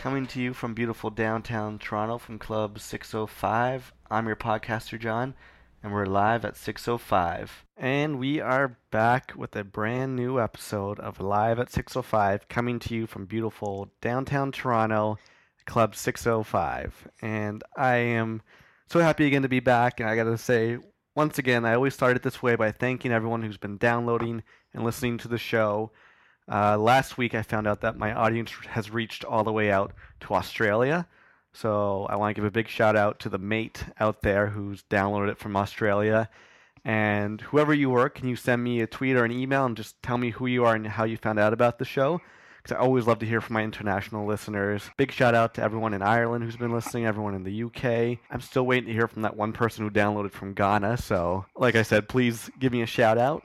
Coming to you from beautiful downtown Toronto from Club 605. I'm your podcaster, John, and we're live at 605. And we are back with a brand new episode of Live at 605, coming to you from beautiful downtown Toronto, Club 605. And I am so happy again to be back, and I gotta say, once again, I always start it this way by thanking everyone who's been downloading and listening to the show. Uh, last week, I found out that my audience has reached all the way out to Australia. So I want to give a big shout out to the mate out there who's downloaded it from Australia. And whoever you were, can you send me a tweet or an email and just tell me who you are and how you found out about the show? Because I always love to hear from my international listeners. Big shout out to everyone in Ireland who's been listening, everyone in the UK. I'm still waiting to hear from that one person who downloaded from Ghana. So, like I said, please give me a shout out.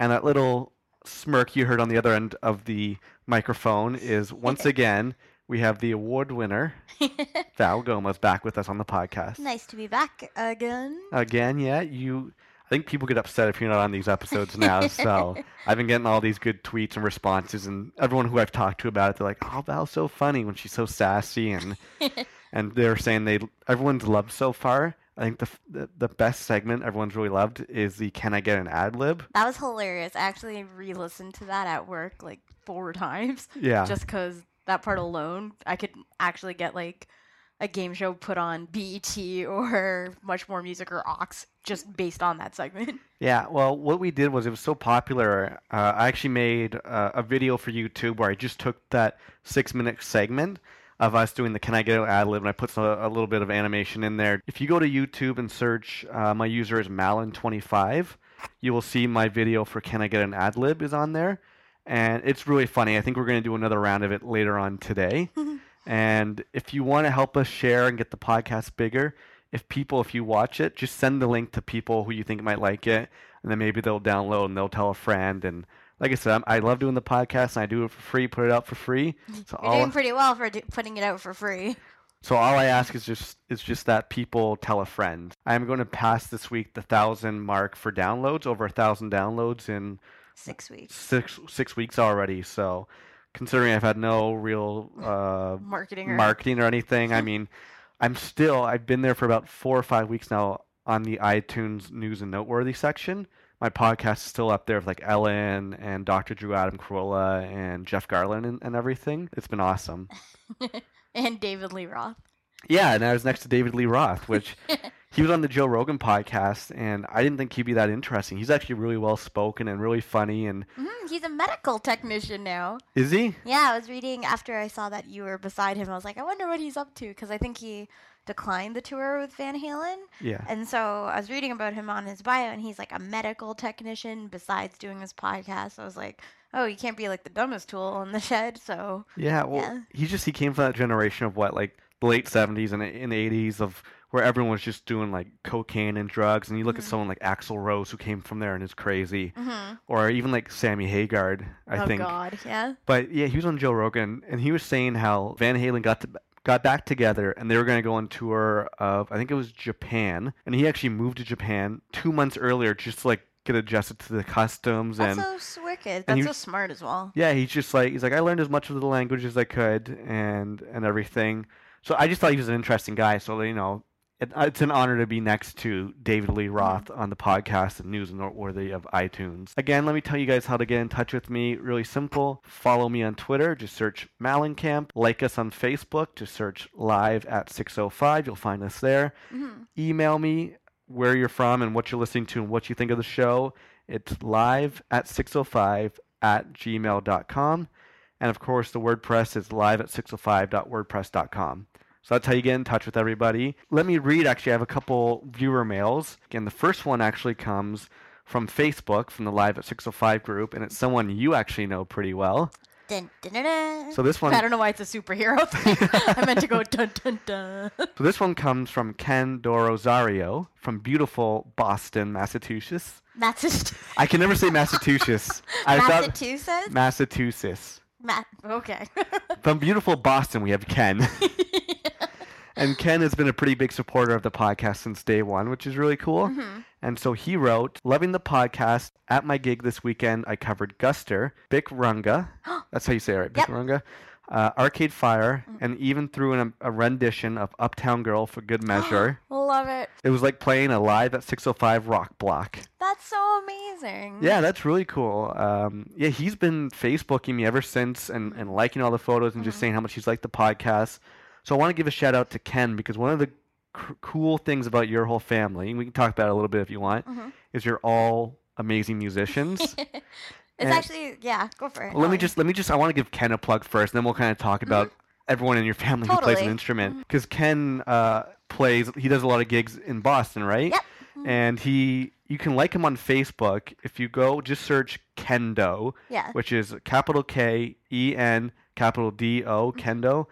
And that little smirk you heard on the other end of the microphone is once again we have the award winner Val Gomez back with us on the podcast. Nice to be back again. Again, yeah, you. I think people get upset if you're not on these episodes now. so I've been getting all these good tweets and responses, and everyone who I've talked to about it, they're like, "Oh, Val's so funny when she's so sassy," and and they're saying they everyone's loved so far. I think the, the the best segment everyone's really loved is the "Can I get an ad lib?" That was hilarious. I actually re-listened to that at work like four times. Yeah, Just because that part alone, I could actually get like a game show put on BET or Much More Music or Ox just based on that segment. Yeah, well, what we did was it was so popular. Uh, I actually made uh, a video for YouTube where I just took that six minute segment of us doing the Can I Get an Ad Lib and I put some, a little bit of animation in there. If you go to YouTube and search, uh, my user is Malin25, you will see my video for Can I Get an Ad Lib is on there. And it's really funny. I think we're going to do another round of it later on today. and if you want to help us share and get the podcast bigger, if people, if you watch it, just send the link to people who you think might like it, and then maybe they'll download and they'll tell a friend. And like I said, I'm, I love doing the podcast, and I do it for free, put it out for free. So You're all, doing pretty well for do- putting it out for free. so all I ask is just is just that people tell a friend. I'm going to pass this week the thousand mark for downloads, over a thousand downloads in Six weeks. six six weeks already. So considering I've had no real uh, Marketing or marketing or anything. I mean, I'm still I've been there for about four or five weeks now on the iTunes news and noteworthy section. My podcast is still up there with like Ellen and Dr. Drew Adam Carolla and Jeff Garlin and, and everything. It's been awesome. and David Lee Roth. Yeah, and I was next to David Lee Roth, which he was on the Joe Rogan podcast, and I didn't think he'd be that interesting. He's actually really well spoken and really funny. And Mhm, he's a medical technician now. is he? Yeah, I was reading after I saw that you were beside him. I was like, I wonder what he's up to because I think he declined the tour with Van Halen. Yeah. And so I was reading about him on his bio, and he's like a medical technician besides doing his podcast. I was like, oh, you can't be like the dumbest tool in the shed. So Yeah, well, Yeah. he just he came from that generation of what like the late seventies and in the eighties of where everyone was just doing like cocaine and drugs, and you look at Mhm. someone like Axl Rose who came from there and is crazy, hmm or even like Sammy Hagar, I oh think. Oh God, yeah. But yeah, he was on Joe Rogan, and he was saying how Van Halen got to got back together, and they were going to go on tour of I think it was Japan, and he actually moved to Japan two months earlier just to like get adjusted to the customs That's and so wicked. That's he- so smart as well. yeah, he's just like he's like I learned as much of the language as I could and and everything. So I just thought he was an interesting guy. So you know, it, it's an honor to be next to David Lee Roth on the podcast and news and noteworthy of iTunes. Again, let me tell you guys how to get in touch with me. Really simple. Follow me on Twitter. Just search Malencamp. Like us on Facebook. Just search live at 605. You'll find us there hmm email me where you're from and what you're listening to and what you think of the show. It's live at 605 at gmail.com. And of course, the WordPress is live at 605.wordpress.com. So that's how you get in touch with everybody. Let me read, actually, I have a couple viewer mails. And the first one actually comes from Facebook, from the Live at 605 group, and it's someone you actually know pretty well. Dun, dun, dun. So this one I don't know why it's a superhero thing. I meant to go dun dun dun. So this one comes from Ken Dorosario from beautiful Boston, Massachusetts. Just I can never say Massachusetts. I thought Massachusetts. Massachusetts. Ma- okay. From beautiful Boston, we have Ken. And Ken has been a pretty big supporter of the podcast since day one, which is really cool. Mhm. And so he wrote, Loving the podcast. At my gig this weekend, I covered Guster, Bic Runga. That's how you say it, right? Yep. Bic Runga. uh, Arcade Fire, Mm. and even threw in a, a rendition of Uptown Girl for good measure. Love it. it was like playing a live at 605 rock block. That's so amazing. Yeah, that's really cool. Um, yeah, he's been Facebooking me ever since and, and liking all the photos and just Mhm. saying how much he's liked the podcast. So I want to give a shout out to Ken because one of the c- cool things about your whole family, and we can talk about it a little bit if you want, Mhm. is you're all amazing musicians. it's And- actually yeah. Go for it. let me just let me just I want to give Ken a plug first, and then we'll kind of talk about everyone in your family who plays an instrument. Because Ken uh, plays, he does a lot of gigs in Boston, right? Yep. Mhm. And he, you can like him on Facebook if you go just search Kendo, Yeah. which is capital K E N capital D O Kendo.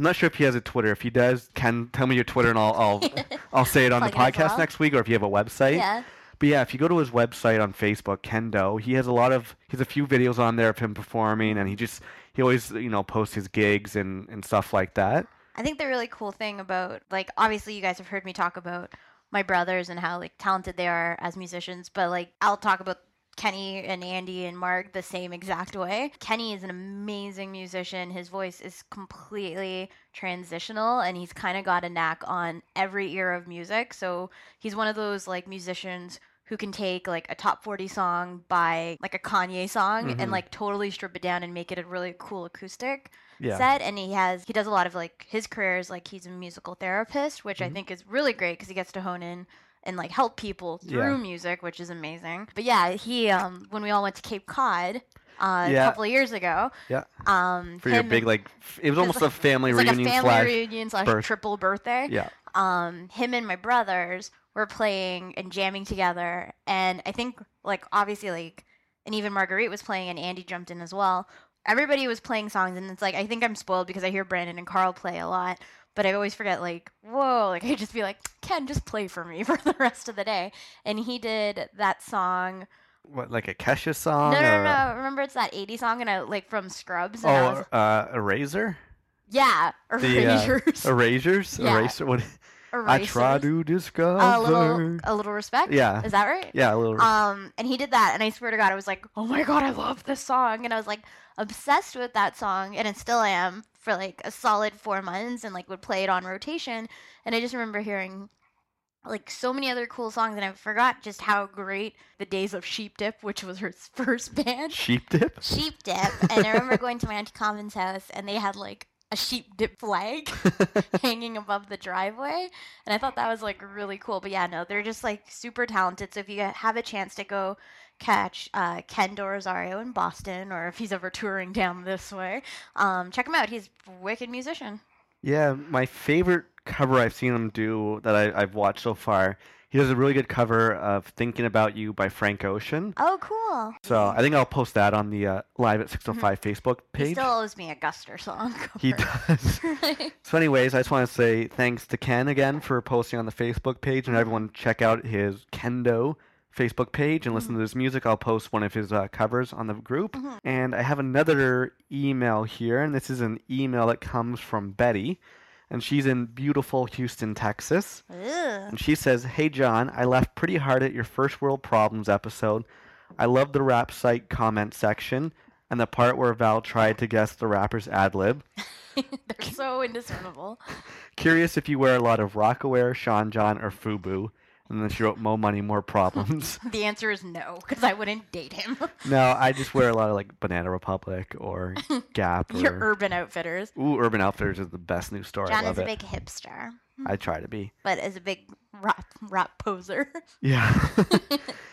I'm not sure if he has a Twitter. If he does, Ken, tell me your Twitter and I'll I'll, I'll say it on the Plug it as podcast next week, or if you have a website. yeah. But yeah, if you go to his website on Facebook, Kendo, he has a lot of he has a few videos on there of him performing, and he just he always you know posts his gigs and and stuff like that. I think the really cool thing about like obviously you guys have heard me talk about my brothers and how like talented they are as musicians, but like I'll talk about Kenny and Andy and Mark the same exact way. Kenny is an amazing musician. His voice is completely transitional and he's kind of got a knack on every era of music. So he's one of those like musicians who can take like a top 40 song by like a Kanye song Mhm. and like totally strip it down and make it a really cool acoustic Yeah. set and he has he does a lot of like his career is like he's a musical therapist which i Mhm. think is really great because he gets to hone in and like help people through Yeah. music which is amazing but yeah he um when we all went to cape cod uh, Yeah. a couple of years ago Yeah. um For your big like, it was almost like- a family it's like reunion a family slash. reunion slash birth- triple birthday Yeah. um him and my brothers were playing and jamming together and i think like obviously like and even marguerite was playing and andy jumped in as well everybody was playing songs and it's like i think i'm spoiled because i hear brandon and carl play a lot but i always forget like whoa like i just be like ken just play for me for the rest of the day and he did that song What like a Kesha song? no no no, remember it's that 80 song and I, like from scrubs and Oh, was, uh, Erasure. yeah The, uh, erasers Erasers. Yeah. Erasure. What? Erasers. I try to discover. a little a little respect Yeah. is that right Yeah, a little. Um, and he did that, and I swear to God, I was like, oh my God, I love this song, and I was like obsessed with that song, and I still am for like a solid four months, and like would play it on rotation, and I just remember hearing like so many other cool songs, and I forgot just how great the Days of Sheep Dip, which was her first band, Sheep dip. Sheep Dip, and I remember going to my auntie Common's house, and they had like a sheep dip flag hanging above the driveway. And i thought that was like really cool. But yeah no they're just like super talented. So if you have a chance to go catch uh, ken dorosario in boston or if he's ever touring down this way um, check him out he's a wicked musician Yeah, my favorite cover I've seen him do that I, I've watched so far. He does a really good cover of "Thinking About You" by Frank Ocean. oh cool So I think I'll post that on the uh, live at 605 Facebook Mm-hmm. he page. still owes me a guster song He does. So, anyways, I just want to say thanks to Ken again for posting on the Facebook page, and everyone check out his Kendo Facebook page and listen to his music. I'll post one of his uh, covers on the group. Mhm. And I have another email here, and this is an email that comes from Betty, and she's in beautiful Houston, Texas. Ugh. And she says, Hey John, I laughed pretty hard at your First World Problems episode. I love the rap site comment section and the part where Val tried to guess the rapper's ad lib. they're so indiscernible Curious if you wear a lot of Rocawear, Sean John, or Fubu. And then she wrote, Mo money, more problems. the answer is no because i wouldn't date him no, I just wear a lot of like Banana Republic or Gap your or. urban outfitters Ooh, Urban Outfitters is the best new store. I john is a it. big hipster I try to be. but is a big rap rap poser. Yeah.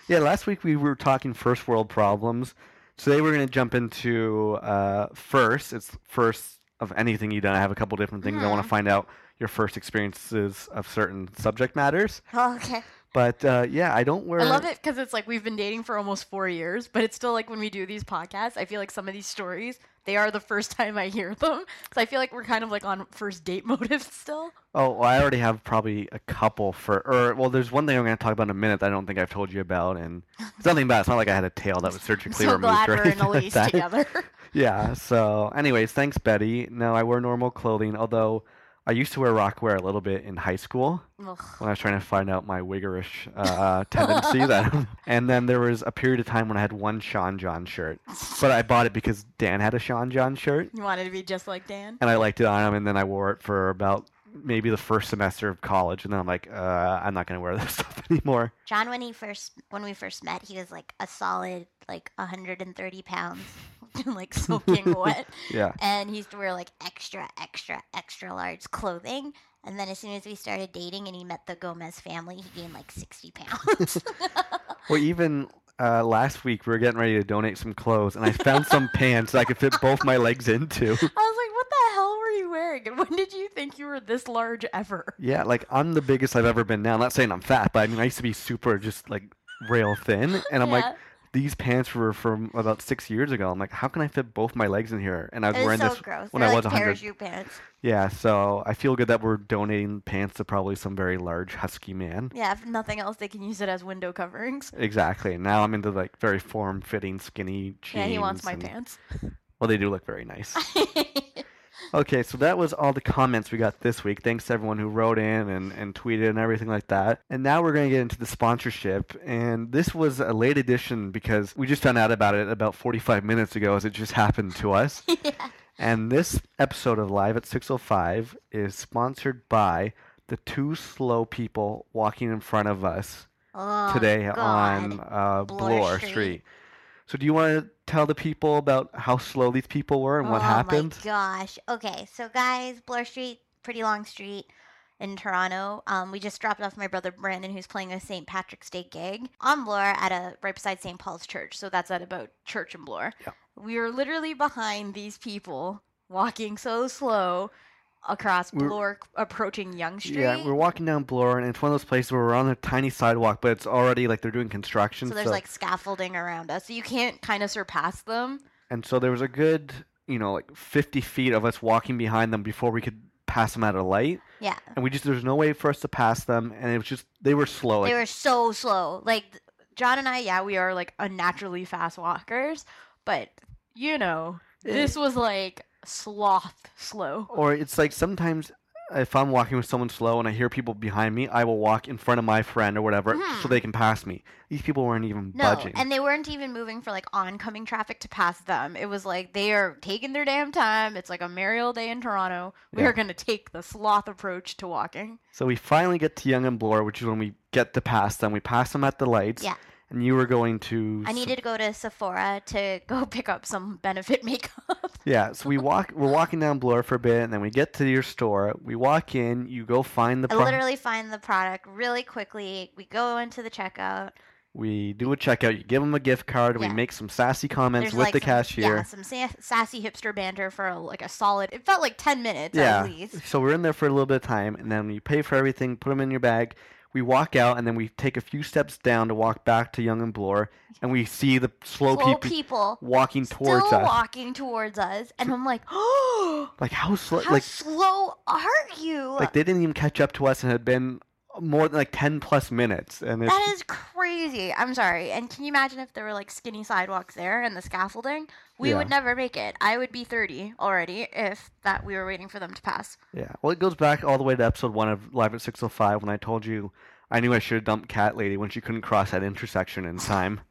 yeah, last week we were talking first world problems. Today we're going to jump into uh, first. It's first of anything you've done. I have a couple different things. I want to find out your first experiences of certain subject matters. okay. But uh, yeah, I don't wear. I love it because it's like we've been dating for almost four years, but it's still like when we do these podcasts, I feel like some of these stories, they are the first time I hear them. So I feel like we're kind of like on first date motive still. Oh, well, I already have probably a couple for. Or well, there's one thing I'm going to talk about in a minute that I don't think I've told you about, and it's nothing bad. It's not like I had a tail that was surgically so removed glad or we're in Elise together. Yeah. So, anyways, thanks, Betty. No, I wear normal clothing, although I used to wear Rocawear a little bit in high school Ugh. when I was trying to find out my wiggerish uh, tendency. that, and then there was a period of time when I had one Sean John shirt, but I bought it because Dan had a Sean John shirt, You wanted to be just like Dan? and I liked it on him. And then I wore it for about maybe the first semester of college, and then I'm like, uh, I'm not gonna wear this stuff anymore. John, when he first when we first met, he was like a solid like 130 pounds, like soaking wet, Yeah. and he used to wear like extra, extra, extra large clothing. And then as soon as we started dating and he met the Gomez family, he gained like 60 pounds. Well, even uh, last week we were getting ready to donate some clothes, and I found some pants that I could fit both my legs into. I was like, what the hell were you wearing? And when did you think you were this large ever? Yeah, like I'm the biggest I've ever been now. I'm not saying I'm fat, but I mean I used to be super just like rail thin, and I'm like Yeah. These pants were from about six years ago. I'm like, how can I fit both my legs in here? And I was It wearing so this gross. when They're I like was 100. parachute pants. Yeah, so I feel good that we're donating pants to probably some very large husky man. Yeah, if nothing else, they can use it as window coverings. Exactly. Now I'm into like very form-fitting, skinny jeans. Yeah, he wants my and- pants. Well, they do look very nice. Okay, so that was all the comments we got this week. Thanks to everyone who wrote in and, and tweeted and everything like that. And now we're going to get into the sponsorship. And this was a late edition because we just found out about it about 45 minutes ago as it just happened to us. yeah. And this episode of Live at 605 is sponsored by the two slow people walking in front of us Oh, today God. on uh, Bloor Street. Street. So do you want to tell the people about how slow these people were and what oh happened? my gosh. Okay, so guys, Bloor Street, pretty long street in Toronto. Um, we just dropped off my brother Brandon, who's playing a St. Patrick's Day gig on Bloor at a right beside St. Paul's Church. So that's at about Church and Bloor. Yeah. We were literally behind these people walking so slow across We're- Bloor, approaching Yonge Street. Yeah, we're walking down Bloor, and it's one of those places where we're on a tiny sidewalk, but it's already like they're doing construction. so there's like scaffolding around us, so you can't kind of surpass them. and so there was a good, you know, like 50 feet of us walking behind them before we could pass them at a light, Yeah. and we just there's no way for us to pass them, and it was just they were slow. Like, they were so slow. Like John and I, yeah, we are like unnaturally fast walkers, but you know, this was like sloth slow. or it's like sometimes if I'm walking with someone slow and I hear people behind me, I will walk in front of my friend or whatever so Mhm. they can pass me. These people weren't even No, budging. and they weren't even moving for like oncoming traffic to pass them. It was like they are taking their damn time. It's like a merry old day in Toronto. We Yeah. are going to take the sloth approach to walking. so we finally get to Yonge and Bloor, which is when we get to pass them. We pass them at the lights. Yeah. And you were going to. I needed to go to Sephora to go pick up some benefit makeup. Yeah, so we walk. We're walking down Bloor for a bit, and then we get to your store. We walk in. You go find the. I Pro- literally find the product really quickly. We go into the checkout. we do a checkout. You give them a gift card. We make some sassy comments There's with like the some, cashier. Yeah, some sa- sassy hipster banter for a, like a solid. It felt like ten minutes Yeah. at least. So we're in there for a little bit of time, and then you pay for everything, put them in your bag. We walk out, and then we take a few steps down to walk back to Yonge and Bloor, and we see the slow, Slow people people walking towards us. walking towards us, and I'm like, oh, Like how slow? how like slow are you? like they didn't even catch up to us, and it had been more than like ten plus minutes, and it's that is crazy. I'm sorry. And can you imagine if there were like skinny sidewalks there and the scaffolding? We Yeah. would never make it. I would be 30 already if that we were waiting for them to pass. Yeah. Well, it goes back all the way to episode one of Live at 605 when I told you I knew I should have dumped Cat Lady when she couldn't cross that intersection in time.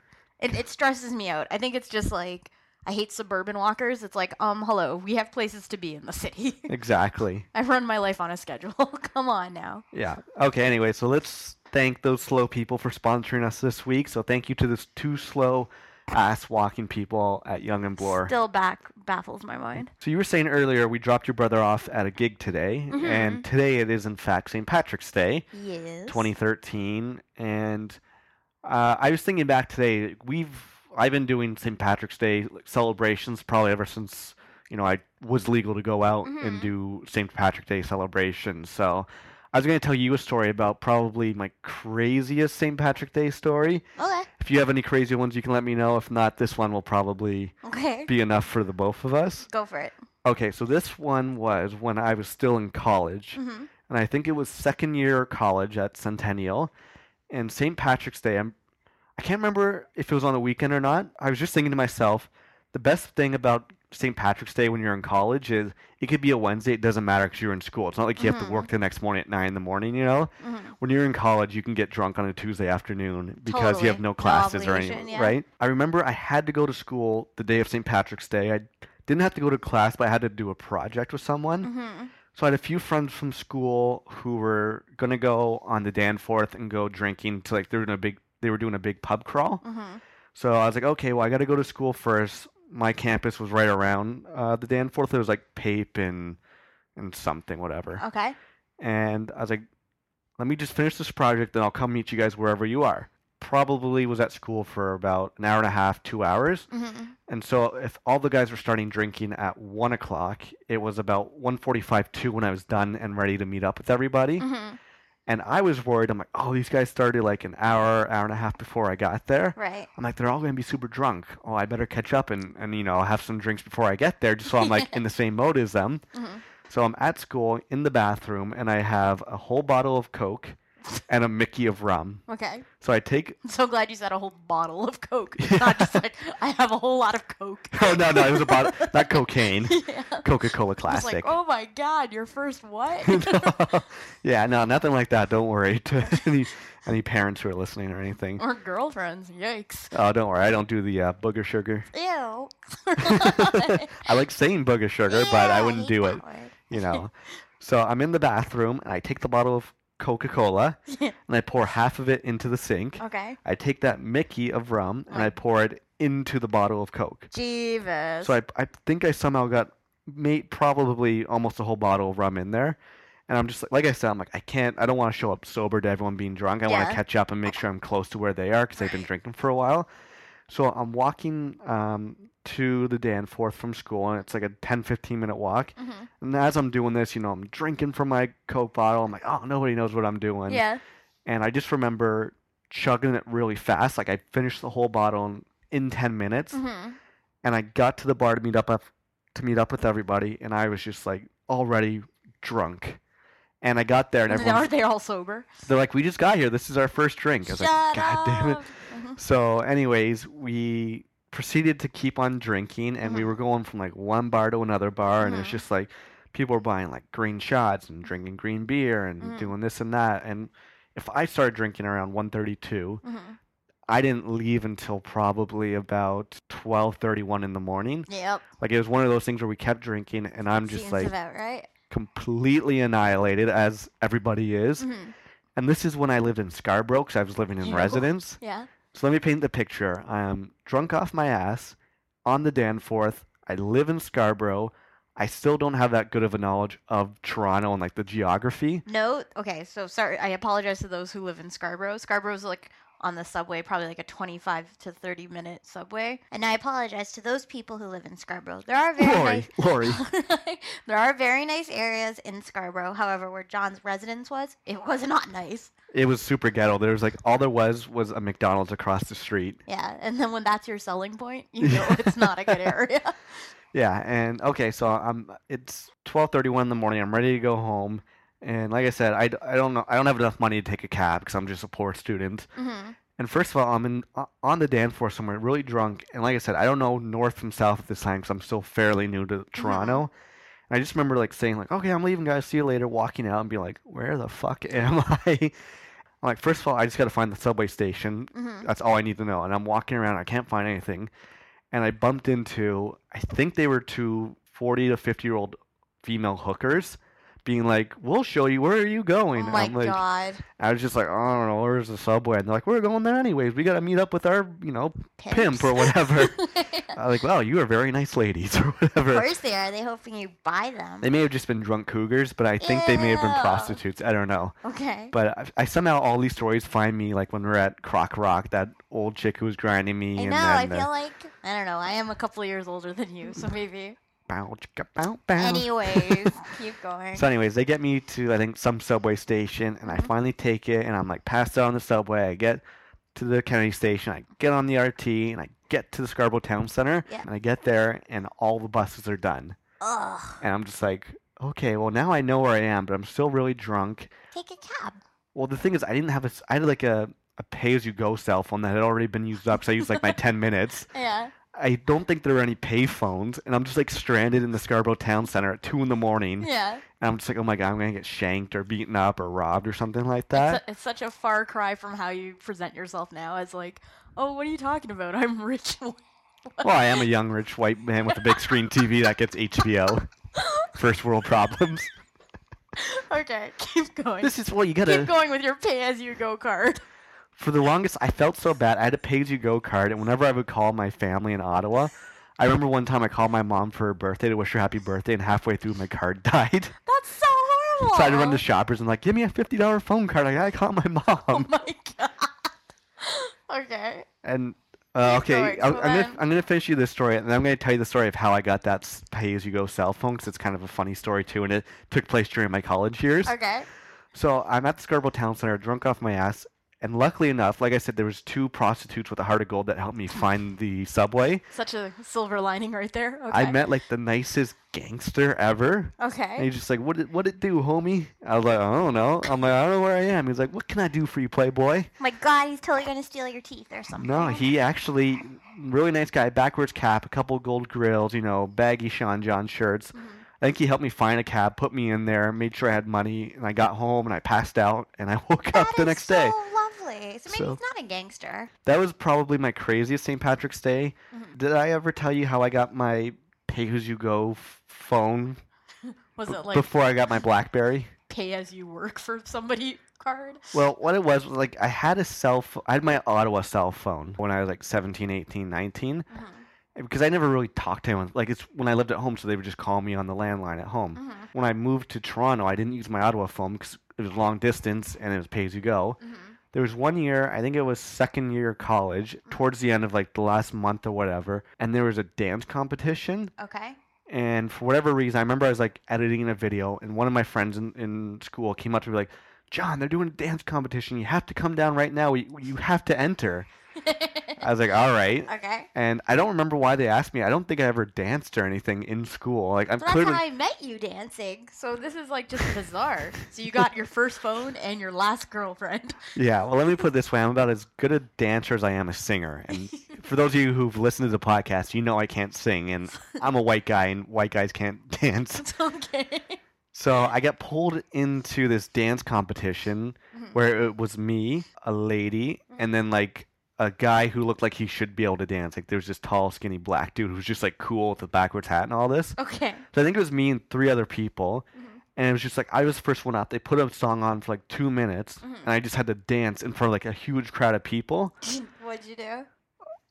It, it stresses me out. I think it's just like I hate suburban walkers. It's like, um, hello, we have places to be in the city. exactly. I run my life on a schedule. Come on now. Yeah. Okay, anyway, so let's thank those slow people for sponsoring us this week. So thank you to those two slow ass walking people at Yonge and Bloor. Still back baffles my mind. So you were saying earlier we dropped your brother off at a gig today, Mhm. and today it is in fact St. Patrick's Day. Yes. 2013 and uh, i was thinking back today we've i've been doing st patrick's day celebrations probably ever since you know i was legal to go out and Mhm. do st patrick's day celebrations so i was going to tell you a story about probably my craziest st patrick's day story Okay. if you have any crazy ones you can let me know if not this one will probably Okay. be enough for the both of us Go for it. okay so this one was when i was still in college hmm and I think it was second year college at Centennial, and St. Patrick's Day. I'm, I can't remember if it was on a weekend or not. I was just thinking to myself, the best thing about St. Patrick's Day when you're in college is it could be a Wednesday. It doesn't matter because you're in school. It's not like you have Mhm. to work the next morning at nine in the morning. You know, Mhm. when you're in college, you can get drunk on a Tuesday afternoon because you have Totally. no No classes or anything, yeah. right? I remember I had to go to school the day of St. Patrick's Day. I didn't have to go to class, but I had to do a project with someone. Mhm. So I had a few friends from school who were gonna go on the Danforth and go drinking to like they were doing a big they were doing a big pub crawl. Mhm. So I was like, okay, well I got to go to school first. My campus was right around uh, the Danforth. It was like Pape and and something whatever. Okay. And I was like, let me just finish this project, then I'll come meet you guys wherever you are. Probably was at school for about an hour and a half, two hours. Mhm. And so if all the guys were starting drinking at one o'clock, it was about one forty-five, two when I was done and ready to meet up with everybody. Mhm. And I was worried. I'm like, oh, these guys started like an hour, hour and a half before I got there. Right. I'm like, they're all gonna be super drunk. Oh, I better catch up and, and you know have some drinks before I get there, just so I'm like in the same mode as them. Mhm. So I'm at school in the bathroom, and I have a whole bottle of Coke and a Mickey of rum. Okay. So I take. I'm so glad you said a whole bottle of Coke. Not just like I have a whole lot of Coke. Oh no, no, it was a bottle, not cocaine. yeah. Coca-Cola Just like, Classic. oh my god, your first what? No. yeah, no, nothing like that. Don't worry to any any parents who are listening or anything. or girlfriends. Yikes. Oh, don't worry. I don't do the uh, booger sugar. Ew. I like saying booger sugar, but I wouldn't hate do it. word. You know. So I'm in the bathroom and I take the bottle of Coca-Cola and I pour half of it into the sink. okay. I take that Mickey of rum and I pour it into the bottle of Coke. Jeeves. So I, I think I somehow got made probably almost a whole bottle of rum in there. And I'm just like, like I said, I'm like, I can't, I don't want to show up sober to everyone being drunk. I want Yeah. to catch up and make sure I'm close to where they are because they've been drinking for a while. So I'm walking um, to the Danforth from school, and it's like a 10, 15 minute walk. Mhm. And as I'm doing this, you know, I'm drinking from my Coke bottle. I'm like, oh, nobody knows what I'm doing. Yeah. And I just remember chugging it really fast. Like I finished the whole bottle in, in 10 minutes hmm and I got to the bar to meet up to meet up with everybody, and I was just like already drunk. And I got there, and Are everyone's they all sober? they're like, "We just got here. This is our first drink." I was Shut like, "God damn it!" up. Mhm. So, anyways, we proceeded to keep on drinking, and we Mhm. were going from like one bar to another bar, and it's Mhm. just like people were buying like green shots and drinking green beer and Mhm. doing this and that. And if I started drinking around 1:32, Mhm. I didn't leave until probably about 12:31 in the morning. Yep. Like it was one of those things where we kept drinking, and I'm just Seems like right. completely annihilated, as everybody is. Mhm. And this is when I lived in Scarborough, because I was living in residence. Yeah. So let me paint the picture. I'm drunk off my ass on the Danforth. I live in Scarborough. I still don't have that good of a knowledge of Toronto and like the geography. No. Okay. So sorry. I apologize to those who live in Scarborough. Scarborough's like on the subway, probably like a 25 to 30 minute subway. And I apologize to those people who live in Scarborough. There are very Lori, nice. Lori. there are very nice areas in Scarborough. However, where John's residence was, it was not nice. It was super ghetto. There was like all there was was a McDonald's across the street. Yeah. And then when that's your selling point, you know it's not a good area. Yeah, and okay, so I'm it's 12:31 in the morning. I'm ready to go home, and like I said, I, I don't know I don't have enough money to take a cab because I'm just a poor student. hmm And first of all, I'm in o- on the Danforth somewhere, really drunk, and like I said, I don't know north from south at this time because I'm still fairly new to Toronto. And I just remember like saying like, "Okay, I'm leaving, guys. See you later." Walking out and being like, "Where the fuck am I?" I'm like, first of all, I just got to find the subway station. hmm That's all I need to know. And I'm walking around, I can't find anything. And I bumped into, I think they were two 40 to 50 year old female hookers being like, We'll show you, where are you going? Oh my I'm like, god. I was just like, I don't know, where's the subway? And they're like, We're going there anyways. We got to meet up with our, you know, pimp or whatever. I'm like, Wow, you are very nice ladies or whatever." of course they are. They hoping you buy them. They may have just been drunk cougars, but I think they may have been prostitutes. I don't know. Okay. But I, I somehow all these stories find me like when we're at Croc Rock, that old chick who was grinding me, I and know. I then feel like I don't know. I am a couple of years older than you, so maybe. Bow, chicka, bow, bow. Anyways, keep going. So, anyways, they get me to I think some subway station, and I Mhm. finally take it, and I'm like passed out on the subway. I get to the Kennedy station, I get on the RT, and I get to the Scarborough Town Center, Yeah. and I get there, and all the buses are done, Ugh. and I'm just like, okay, well now I know where I am, but I'm still really drunk. Take a cab. Well, the thing is, I didn't have a, I had like a, a pay as you go cell phone that had already been used up, so I used like my 10 minutes. Yeah. I don't think there were any payphones, and I'm just like stranded in the Scarborough Town Center at two in the morning. Yeah. And I'm just like, oh my god, I'm gonna get shanked or beaten up or robbed or something like It's, that. a- it's such a far cry from how you present yourself now as like, oh, what are you talking about? I'm rich. well, I am a young rich white man with a big screen TV that gets HBO. First world problems. okay, keep going. This is what you gotta. Keep going with your pay as you go card. For the longest, I felt so bad. I had a pay as you go card, and whenever I would call my family in Ottawa, I remember one time I called my mom for her birthday to wish her happy birthday, and halfway through my card died. That's so horrible. So I had to run to Shoppers and like, give me a fifty dollar phone card. I gotta call my mom. Oh my god. okay. And uh, okay, so I'm gonna I'm gonna finish you this story, and then I'm gonna tell you the story of how I got that pay as you go cell phone, because it's kind of a funny story too, and it took place during my college years. Okay. So I'm at the Scarborough Town Center, drunk off my ass, and luckily enough, like I said, there was two prostitutes with a heart of gold that helped me find the subway. Such a silver lining right there. Okay. I met like the nicest gangster ever. Okay. And he's just like, "What it, what it do, homie?" I was like, "I don't know." I'm like, "I don't know where I am." He's like, "What can I do for you, Playboy?" My god, he's totally gonna steal your teeth or something. No, he actually really nice guy, backwards cap, a couple gold grills, you know, baggy Sean John shirts. Mhm. I think he helped me find a cab, put me in there, made sure I had money, and I got home and I passed out and I woke That up the is next so day. So maybe So- he's not a gangster. That was probably my craziest St. Patrick's Day. Mhm. Did I ever tell you how I got my pay as you go f- phone Was it like before I got my BlackBerry? pay as you work for somebody card? Well, what it was was like I had a cell phone. I had my Ottawa cell phone when I was like 17, 18, 19 Mhm. because I never really talked to anyone. Like it's when I lived at home, so they would just call me on the landline at home. Mhm. When I moved to Toronto, I didn't use my Ottawa phone because it was long distance and it was pay as you go. Mhm. There was one year, I think it was second year college, mm-hmm. towards the end of like the last month or whatever, and there was a dance competition. Okay. And for whatever reason, I remember I was like editing a video, and one of my friends in, in school came up to me like, John, they're doing a dance competition. You have to come down right now. You, you have to enter. I was like, all right. Okay. And I don't remember why they asked me. I don't think I ever danced or anything in school. Like I'm So that's clearly. how I met you dancing. So this is like just bizarre. So you got your first phone and your last girlfriend. Yeah, well, let me put it this way: I'm about as good a dancer as I am a singer. And for those of you who've listened to the podcast, you know I can't sing, and I'm a white guy, and white guys can't dance. It's okay. So I got pulled into this dance competition Mhm. where it was me, a lady, and then like a guy who looked like he should be able to dance. Like there was this tall, skinny black dude who was just like cool with the backwards hat and all this. Okay. So I think it was me and three other people. Mhm. And it was just like I was the first one out. They put a song on for like two minutes, Mhm. and I just had to dance in front of like a huge crowd of people. What'd you do?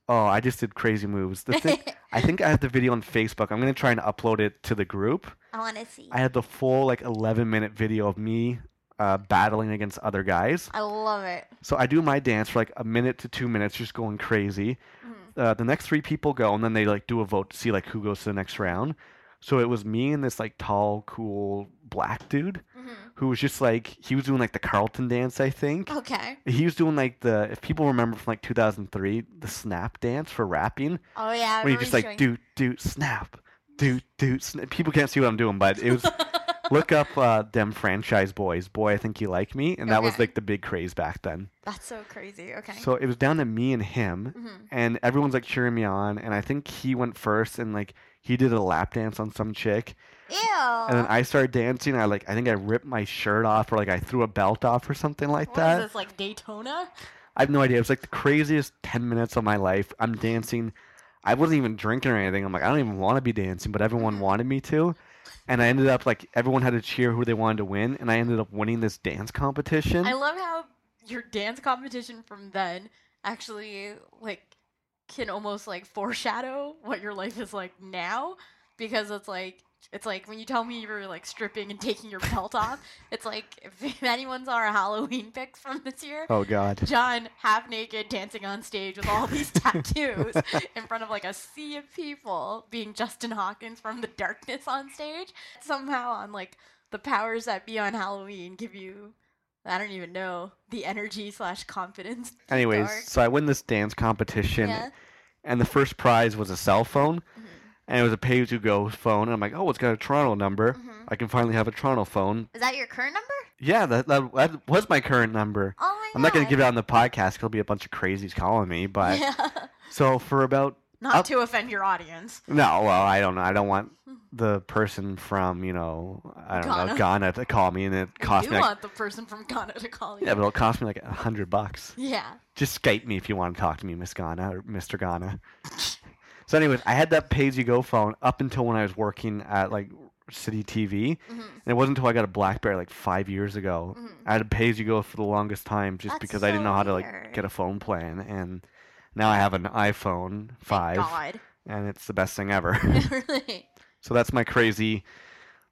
Oh, I just did crazy moves. The thing, I think I have the video on Facebook. I'm gonna try and upload it to the group. I want to see. I had the full like 11 minute video of me uh, battling against other guys. I love it. So I do my dance for like a minute to two minutes, just going crazy. Mhm. Uh, the next three people go, and then they like do a vote to see like who goes to the next round. So it was me and this like tall, cool black dude Mhm. who was just like he was doing like the Carlton dance, I think. Okay. He was doing like the if people remember from like 2003, the snap dance for rapping. Oh yeah. I when you just like showing- do do snap, do do snap. People can't see what I'm doing, but it was look up uh, them franchise boys. Boy, I think you like me, and that was like the big craze back then. That's so crazy. Okay. So it was down to me and him, Mhm. and everyone's like cheering me on, and I think he went first, and like he did a lap dance on some chick, Ew. and then I started dancing. I like I think I ripped my shirt off, or like I threw a belt off, or something like What is that. this like Daytona? I have no idea. It was like the craziest 10 minutes of my life. I'm dancing. I wasn't even drinking or anything. I'm like, I don't even want to be dancing, but everyone wanted me to. And I ended up like, everyone had to cheer who they wanted to win. And I ended up winning this dance competition. I love how your dance competition from then actually like can almost like foreshadow what your life is like now because it's like it's like when you tell me you were like stripping and taking your belt off it's like if anyone saw our halloween pics from this year oh, God. john half naked dancing on stage with all these tattoos in front of like a sea of people being justin hawkins from the darkness on stage somehow on like the powers that be on halloween give you I don't even know the energy slash confidence. Anyways, dark. so I win this dance competition. Yeah. And the first prize was a cell phone. Mhm. And it was a pay as you go phone. And I'm like, oh, it's got a Toronto number. Mhm. I can finally have a Toronto phone. Is that your current number? Yeah, that, that, that was my current number. Oh my. I'm not going to give it out on the podcast. 'cause There'll be a bunch of crazies calling me. But Yeah. So for about Not I'll- to offend your audience. No, well, I don't know. I don't want the person from you know I don't know Ghana. Ghana to call me, and it I costs do me like, want the person from Ghana to call you. yeah, but it'll cost me like a hundred bucks. Yeah. Just Skype me if you want to talk to me, Miss Ghana or Mr. Ghana. so, anyways, I had that pay as you go phone up until when I was working at like City TV, Mhm. and it wasn't until I got a BlackBerry like five years ago. Mhm. I had to pay as you go for the longest time just That's because I didn't know so how to like get a phone plan, and now I have an iPhone five, God. and it's the best thing ever. really? So that's my crazy,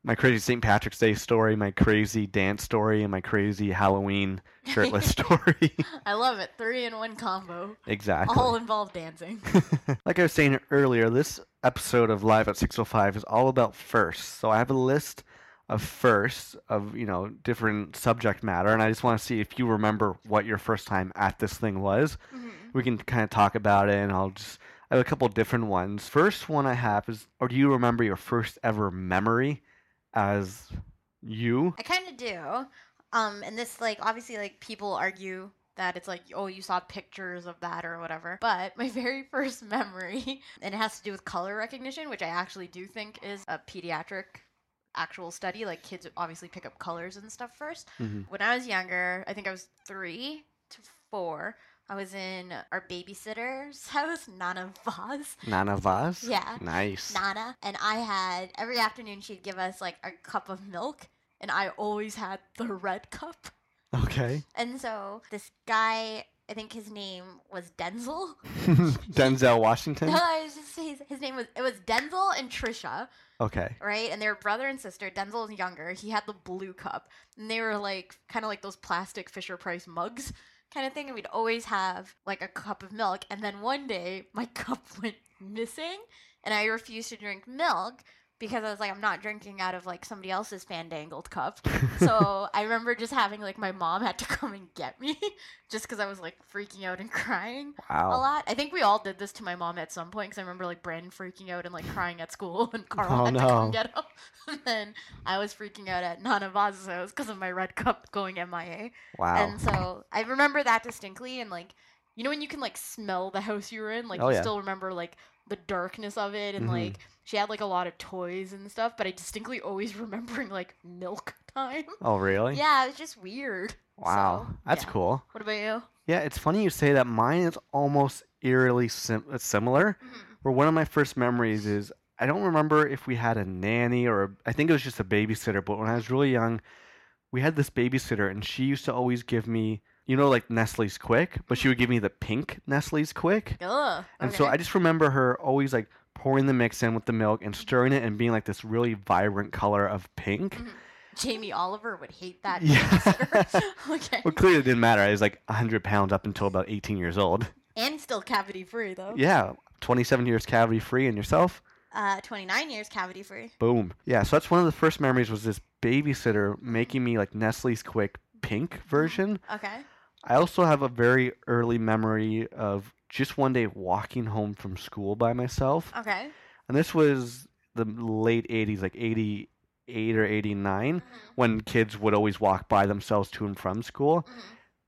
my crazy St. Patrick's Day story, my crazy dance story, and my crazy Halloween shirtless story. I love it. Three in one combo. exactly. All involve dancing. like I was saying earlier, this episode of Live at 605 is all about firsts. So I have a list of firsts of, you know, different subject matter, and I just want to see if you remember what your first time at this thing was. Mhm. We can kind of talk about it, and I'll just. I have a couple different ones. First one I have is, or do you remember your first ever memory as you? I kind of do. Um, and this like obviously like People argue that it's like, oh, you saw pictures of that or whatever. But my very first memory, and it has to do with color recognition, which I actually do think is a pediatric actual study. Like kids obviously pick up colors and stuff first. Mhm. When I was younger, I think I was three to four. I was in our babysitter's house, Nana Vaz. Nana Vaz? Yeah. Nice. Nana, and I had every afternoon she'd give us like a cup of milk, and I always had the red cup. Okay. and so this guy I think his name was Denzel. Denzel Washington? No, I was just his, his name was it was Denzel and Trisha, Okay. right? And they were brother and sister. Denzel was younger. He had the blue cup, and they were like kind of like those plastic Fisher Price mugs kind of thing. And we'd always have like a cup of milk. And then one day my cup went missing, and I refused to drink milk because I was like, I'm not drinking out of like somebody else's fandangled cup. So I remember just having like my mom had to come and get me just because I was like freaking out and crying a lot. I think we all did this to my mom at some point because I remember like Brandon freaking out and like crying at school and Carl Oh, had to come get him. and then I was freaking out at Nana Vaz's house because of my red cup going MIA. Wow. And so I remember that distinctly and like you know when you can like smell the house you were in, like Oh, you yeah. still remember like the darkness of it and Mhm. like she had like a lot of toys and stuff, but I distinctly always remembering like milk time. oh, really? Yeah, it was just weird. Wow. So, That's yeah. cool. What about you? Yeah, it's funny you say that. Mine is almost eerily sim- uh, similar. Where one of my first memories is I don't remember if we had a nanny or a, I think it was just a babysitter. But when I was really young, we had this babysitter, and she used to always give me, you know, like Nestle's Quick, but she would give me the pink Nestle's Quick. Ugh. And so I just remember her always like pouring the mix in with the milk and stirring it and being like this really vibrant color of pink. Jamie Oliver would hate that. Yeah. okay. Well, clearly it didn't matter. I was like 100 pounds up until about 18 years old. And still cavity free though. Yeah, 27 years cavity free and yourself? Uh, 29 years cavity free. Boom. Yeah, so that's one of the first memories was this babysitter making me like Nestle's Quick pink version. Okay. I also have a very early memory of just one day walking home from school by myself. Okay. And this was the late 80s, like 88 or 89, when kids would always walk by themselves to and from school.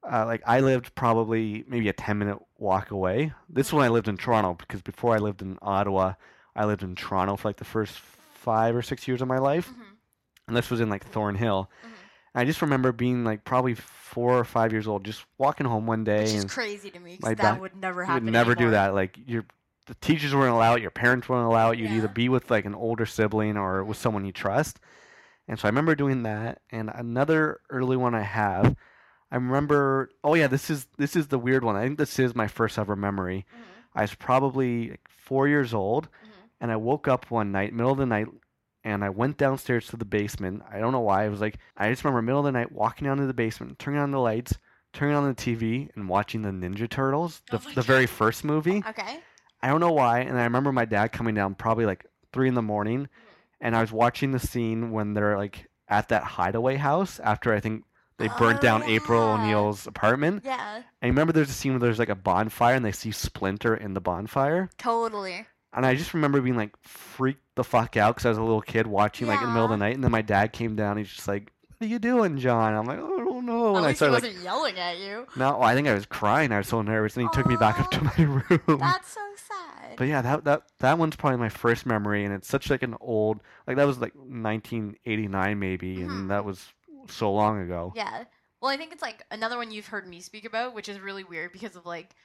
Uh, like I lived probably maybe a 10 minute walk away. This is when I lived in Toronto because before I lived in Ottawa, I lived in Toronto for like the first five or six years of my life. Mhm. And this was in like Thornhill. Mhm. And I just remember being like probably four or five years old, just walking home one day Which is crazy to me because that back- would never you happen. would never do that. Like your the teachers wouldn't allow it, your parents wouldn't allow it. You'd either be with like an older sibling or with someone you trust. And so I remember doing that. And another early one I have, I remember. Oh yeah, this is this is the weird one. I think this is my first ever memory. Mhm. I was probably like, four years old, Mhm. and I woke up one night, middle of the night, and I went downstairs to the basement. I don't know why. I was like, I just remember middle of the night walking down to the basement, turning on the lights, turning on the TV, and watching the Ninja Turtles, the, Oh the very first movie. Okay. I don't know why. And I remember my dad coming down probably like three in the morning, and I was watching the scene when they're like at that hideaway house after I think they burnt Oh, down April. O'Neil's apartment. Yeah. And I remember there's a scene where there's like a bonfire and they see Splinter in the bonfire. Totally. And I just remember being like freaked the fuck out because I was a little kid watching like in the middle of the night. And then my dad came down. He's just like, "What are you doing, John?" I'm like, "Oh, I don't know." At And I least he started like, wasn't yelling at you. "No, I think I was crying. I was so nervous." And he took me back up to my room. That's so sad. But yeah, that that that one's probably my first memory, and it's such like an old like that was like 1989 maybe, Mhm. and that was so long ago. Yeah. Well, I think it's like another one you've heard me speak about, which is really weird because of like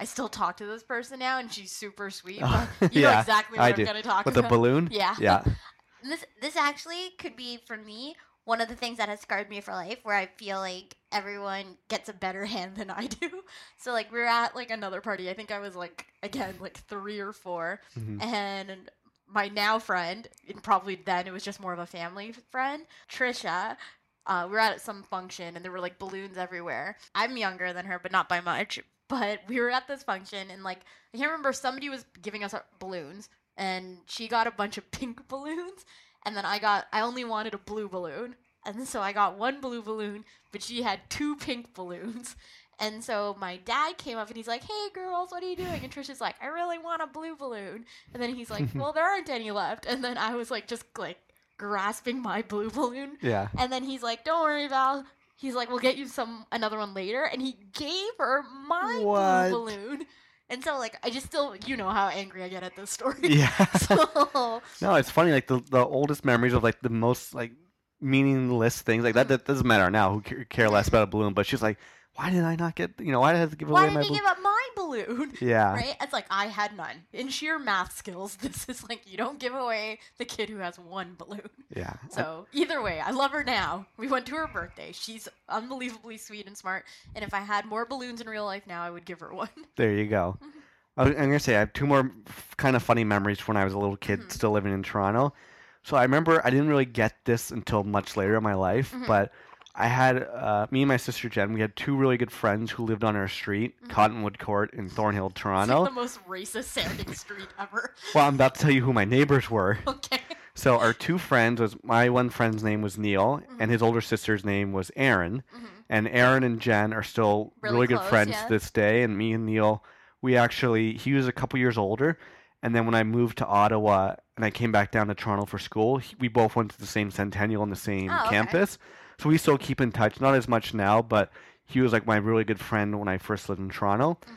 I still talk to this person now, and she's super sweet. Oh, you know exactly what I am gonna talk to. With the balloon. Yeah. Yeah. this this actually could be for me one of the things that has scarred me for life where I feel like everyone gets a better hand than I do. So like we were at like another party. I think I was like again like three or 4 Mhm. and my now friend, and probably then it was just more of a family friend, Trisha. Uh, we were at some function and there were like balloons everywhere. I'm younger than her, but not by much. But we were at this function and like I can't remember somebody was giving us our balloons and she got a bunch of pink balloons and then I got I only wanted a blue balloon. And so I got one blue balloon, but she had two pink balloons. And so my dad came up and he's like, "Hey girls, what are you doing?" And Trisha's like, "I really want a blue balloon." And then he's like, "Well, there aren't any left." And then I was like, just like grasping my blue balloon. Yeah. And then he's like, "Don't worry, Val." He's like, "We'll get you some another one later." And he gave her my What? blue balloon. And so like I just still you know how angry I get at this story. Yeah. so no, it's funny. Like the the oldest memories of like the most like meaningless things like that. That doesn't matter now. Who care, less about a balloon? But she's like, why did I not get? You know, why did I have to give why away did my he balloon? give up my balloon? yeah. Right? It's like I had none. In sheer math skills, this is like you don't give away the kid who has one balloon. Yeah. So either way, I love her now. We went to her birthday. She's unbelievably sweet and smart. And if I had more balloons in real life now, I would give her one. There you go. Mhm. I was, I'm gonna say I have two more f- kind of funny memories when I was a little kid, Mhm. still living in Toronto. So I remember I didn't really get this until much later in my life, Mhm. but I had uh, me and my sister Jen. We had two really good friends who lived on our street, Mhm. Cottonwood Court in Thornhill, Toronto. like the most racist sounding street ever. well, I'm about to tell you who my neighbors were. Okay. So our two friends was my one friend's name was Neil, Mhm. and his older sister's name was Aaron. hmm And Aaron and Jen are still Really really, good friends yeah. to this day. And me and Neil, we actually he was a couple years older, and then when I moved to Ottawa and I came back down to Toronto for school, he, we both went to the same Centennial on the same Oh, okay. campus. So we still keep in touch, not as much now, but he was like my really good friend when I first lived in Toronto. hmm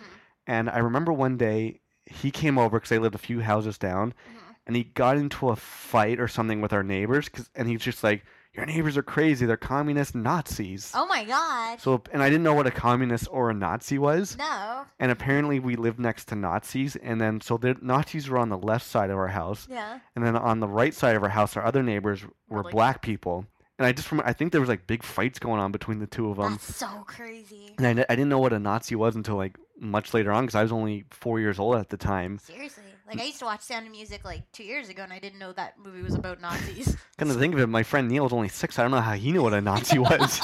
And I remember one day he came over because I lived a few houses down, hmm and he got into a fight or something with our neighbors, 'cause- and he's just like, "Your neighbors are crazy. They're communist Nazis." Oh my god. So, and I didn't know what a communist or a Nazi was. no. And apparently, we lived next to Nazis, and then so the Nazis were on the left side of our house, Yeah. and then on the right side of our house, our other neighbors were black people. And I just remember, I think there was like big fights going on between the two of them. That's so crazy. And I, I didn't know what a Nazi was until like much later on because I was only four years old at the time. Seriously. Like I used to watch Sound of Music like two years ago and I didn't know that movie was about Nazis. Kind of think of it, my friend Neil was only six. I don't know how he knew what a Nazi was.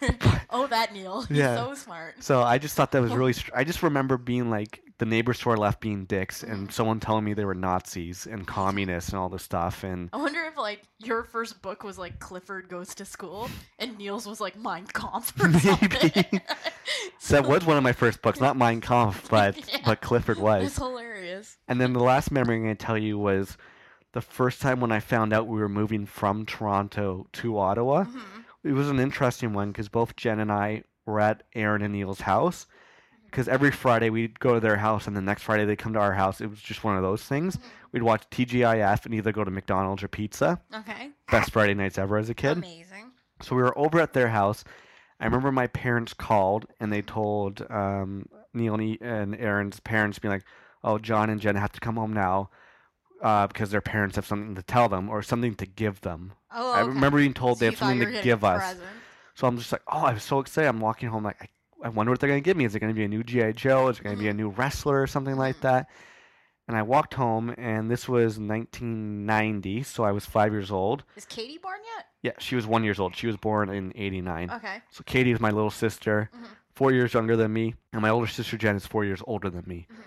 oh, that Neil. He's Yeah. so smart. so I just thought that was really. Str- I just remember being like the neighbors to our left being dicks, and someone telling me they were Nazis and communists and all this stuff. And I wonder if like your first book was like Clifford Goes to School and Neil's was like Mein Kampf or Maybe. something. so that was one of my first books, not Mein Kampf, but Yeah. but Clifford was. That's hilarious. And then the last memory I'm going to tell you was the first time when I found out we were moving from Toronto to Ottawa. Mhm. It was an interesting one because both Jen and I were at Aaron and Neil's house. Because every Friday we'd go to their house, and the next Friday they'd come to our house. It was just one of those things. We'd watch TGIF and either go to McDonald's or pizza. Okay. Best Friday nights ever as a kid. Amazing. So we were over at their house. I remember my parents called and they told um, Neil and Aaron's parents, being like, "Oh, John and Jen have to come home now uh, because their parents have something to tell them or something to give them." Oh, okay. I remember being told So they have something to give us. present. So I'm just like, "Oh, I'm so excited!" I'm walking home like, I, I wonder what they're gonna give me. Is it gonna be a new GI Joe? Is it gonna be a new wrestler or something like Mhm. that? And I walked home, and this was 1990, so I was five years old. Is Katie born yet? Yeah, she was one years old. She was born in '89. Okay. So Katie is my little sister, Mhm. four years younger than me, and my older sister Jen is four years older than me. Mhm.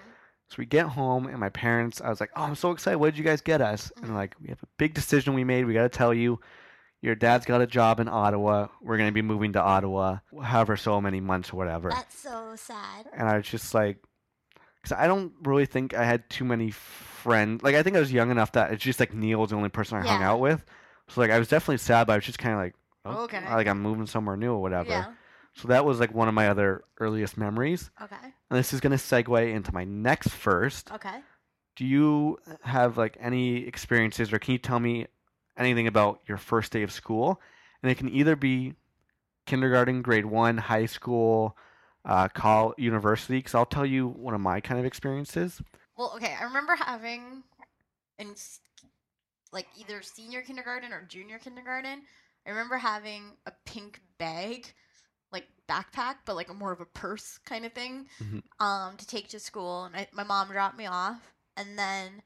So we get home, and my parents, I was like, "Oh, I'm so excited! What did you guys get us?" And like, "We have a big decision we made. We got to tell you. Your dad's got a job in Ottawa. We're gonna be moving to Ottawa, however so many months or whatever." That's so sad. and I was just like, because I don't really think I had too many friends. Like I think I was young enough that it's just like Neil was the only person I hung Yeah. out with. So like I was definitely sad, but I was just kind of like, oh, Okay. like I'm moving somewhere new or whatever. Yeah. So that was like one of my other earliest memories. Okay. And this is going to segue into my next first. Okay. Do you have like any experiences or can you tell me anything about your first day of school? And it can either be kindergarten, grade 1, high school, uh, college, university cuz I'll tell you one of my kind of experiences. Well, okay, I remember having in like either senior kindergarten or junior kindergarten. I remember having a pink bag, like backpack, but like a more of a purse kind of thing, Mhm. um, to take to school. And I, my mom dropped me off, and then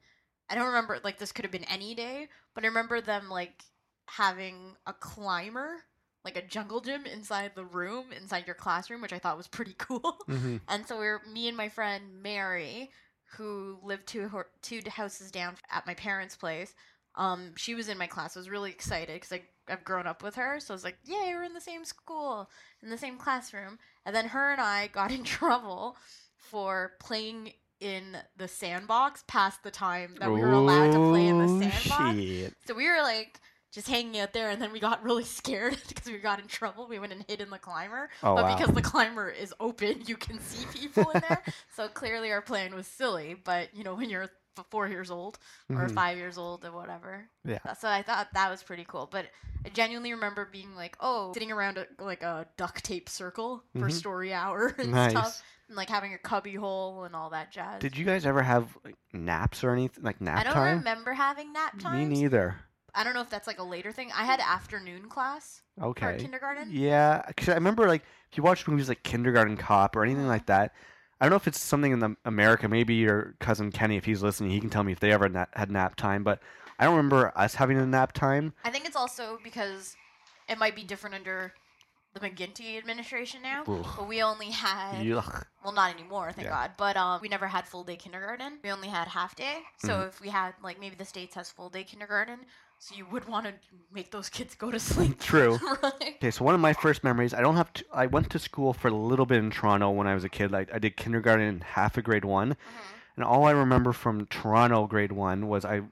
I don't remember like this could have been any day, but I remember them like having a climber, like a jungle gym inside the room, inside your classroom, which I thought was pretty cool. Mhm. And so we were me and my friend Mary, who lived two two houses down at my parents' place. Um, she was in my class. I was really excited because I I've grown up with her, so I was like, "Yay, we're in the same school, in the same classroom." And then her and I got in trouble for playing in the sandbox past the time that we were allowed to play in Oh, the sandbox. shit. So we were like just hanging out there, and then we got really scared because we got in trouble. We went and hid in the climber, Oh, but wow. because the climber is open, you can see people in there. so clearly, our plan was silly. But you know, when you're four years old or Mhm. five years old or whatever, Yeah. So I thought that was pretty cool. But I genuinely remember being like, oh, sitting around a, like a duct tape circle for Mhm. story hour and Nice. stuff, and like having a cubby hole and all that jazz. Did you guys ever have like, naps or anything like nap time? I don't time? remember having nap time. Me neither. I don't know if that's like a later thing. I had afternoon class for Okay. kindergarten. Yeah, because I remember like if you watch movies like Kindergarten Cop or anything Mhm. like that. I don't know if it's something in the America. Maybe your cousin Kenny, if he's listening, he can tell me if they ever na- had nap time. But I don't remember us having a nap time. I think it's also because it might be different under the McGuinty administration now. Ugh. But we only had Yuck. well not anymore thank Yeah. god but um, we never had full day kindergarten we only had half day so Mhm. if we had like maybe the states has full day kindergarten so you would want to make those kids go to sleep True. right Okay, so one of my first memories, I don't have to. I went to school for a little bit in Toronto when I was a kid. Like I did kindergarten in half of grade one, Mhm. and all I remember from Toronto grade one was I,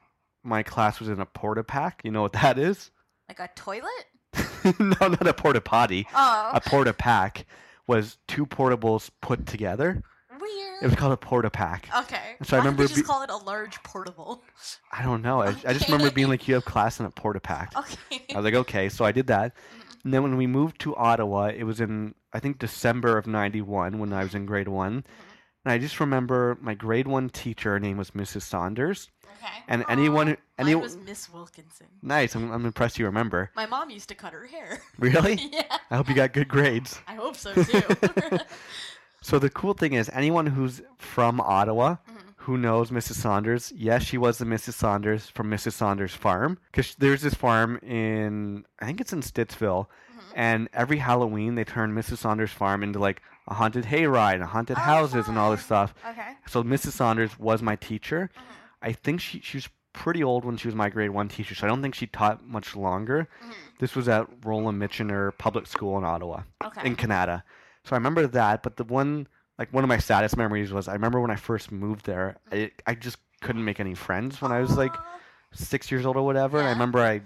my class was in a porta pack. You know what that is? like a toilet no, not a porta potty. oh A porta pack was two portables put together. Weird It was called a porta pack. okay So I Why don't remember they just be- call it a large portable I don't know. I, I just remember being like, you have class in a porta pack. okay I was like, okay. So I did that. And then when we moved to Ottawa, it was in, I think, December of 91 when I was in grade one. And I just remember my grade one teacher, her name was Mrs. Saunders. okay And anyone, who- Mine anyone, was miss wilkinson nice. I'm, I'm impressed you remember. my mom used to cut her hair Really? yeah I hope you got good grades. i hope so too So the cool thing is, anyone who's from Ottawa Mhm. who knows Mrs. Saunders, yes, she was the Mrs. Saunders from Mrs. Saunders Farm. Because there's this farm in, I think it's in Stittsville, Mhm. and every Halloween they turn Mrs. Saunders Farm into like a haunted hayride, and haunted Oh, houses, and all this stuff. okay So Mrs. Saunders was my teacher. Mhm. I think she she was pretty old when she was my grade one teacher, so I don't think she taught much longer. Mhm. This was at Roland Michener Public School in Ottawa okay in Canada. So I remember that, but the one like one of my saddest memories was I remember when I first moved there, I I just couldn't make any friends when I was like six years old or whatever. And I remember I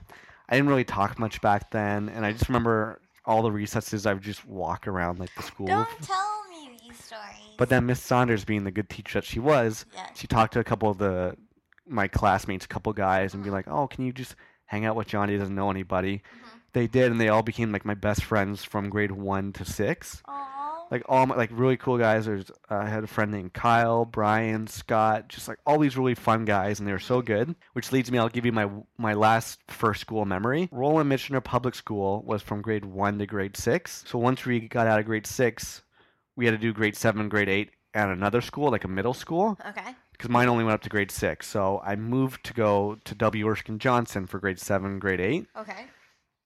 I didn't really talk much back then, and I just remember all the recesses I would just walk around like the school. Don't tell me these stories. But then Miss Saunders, being the good teacher that she was, yeah. she talked to a couple of the my classmates, a couple guys, and be like, "Oh, can you just hang out with Johnny? He doesn't know anybody." Mhm. They did, and they all became like my best friends from grade one to six. Aw. Like all my like really cool guys. There's uh, I had a friend named Kyle, Brian, Scott, just like all these really fun guys, and they were so good. Which leads me, I'll give you my my last first school memory. Roland Michener Public School was from grade one to grade six. So once we got out of grade six, we had to do grade seven, grade eight at another school, like a middle school Okay. because mine only went up to grade six. So I moved to go to W. Erskine Johnson for grade seven, grade eight. Okay.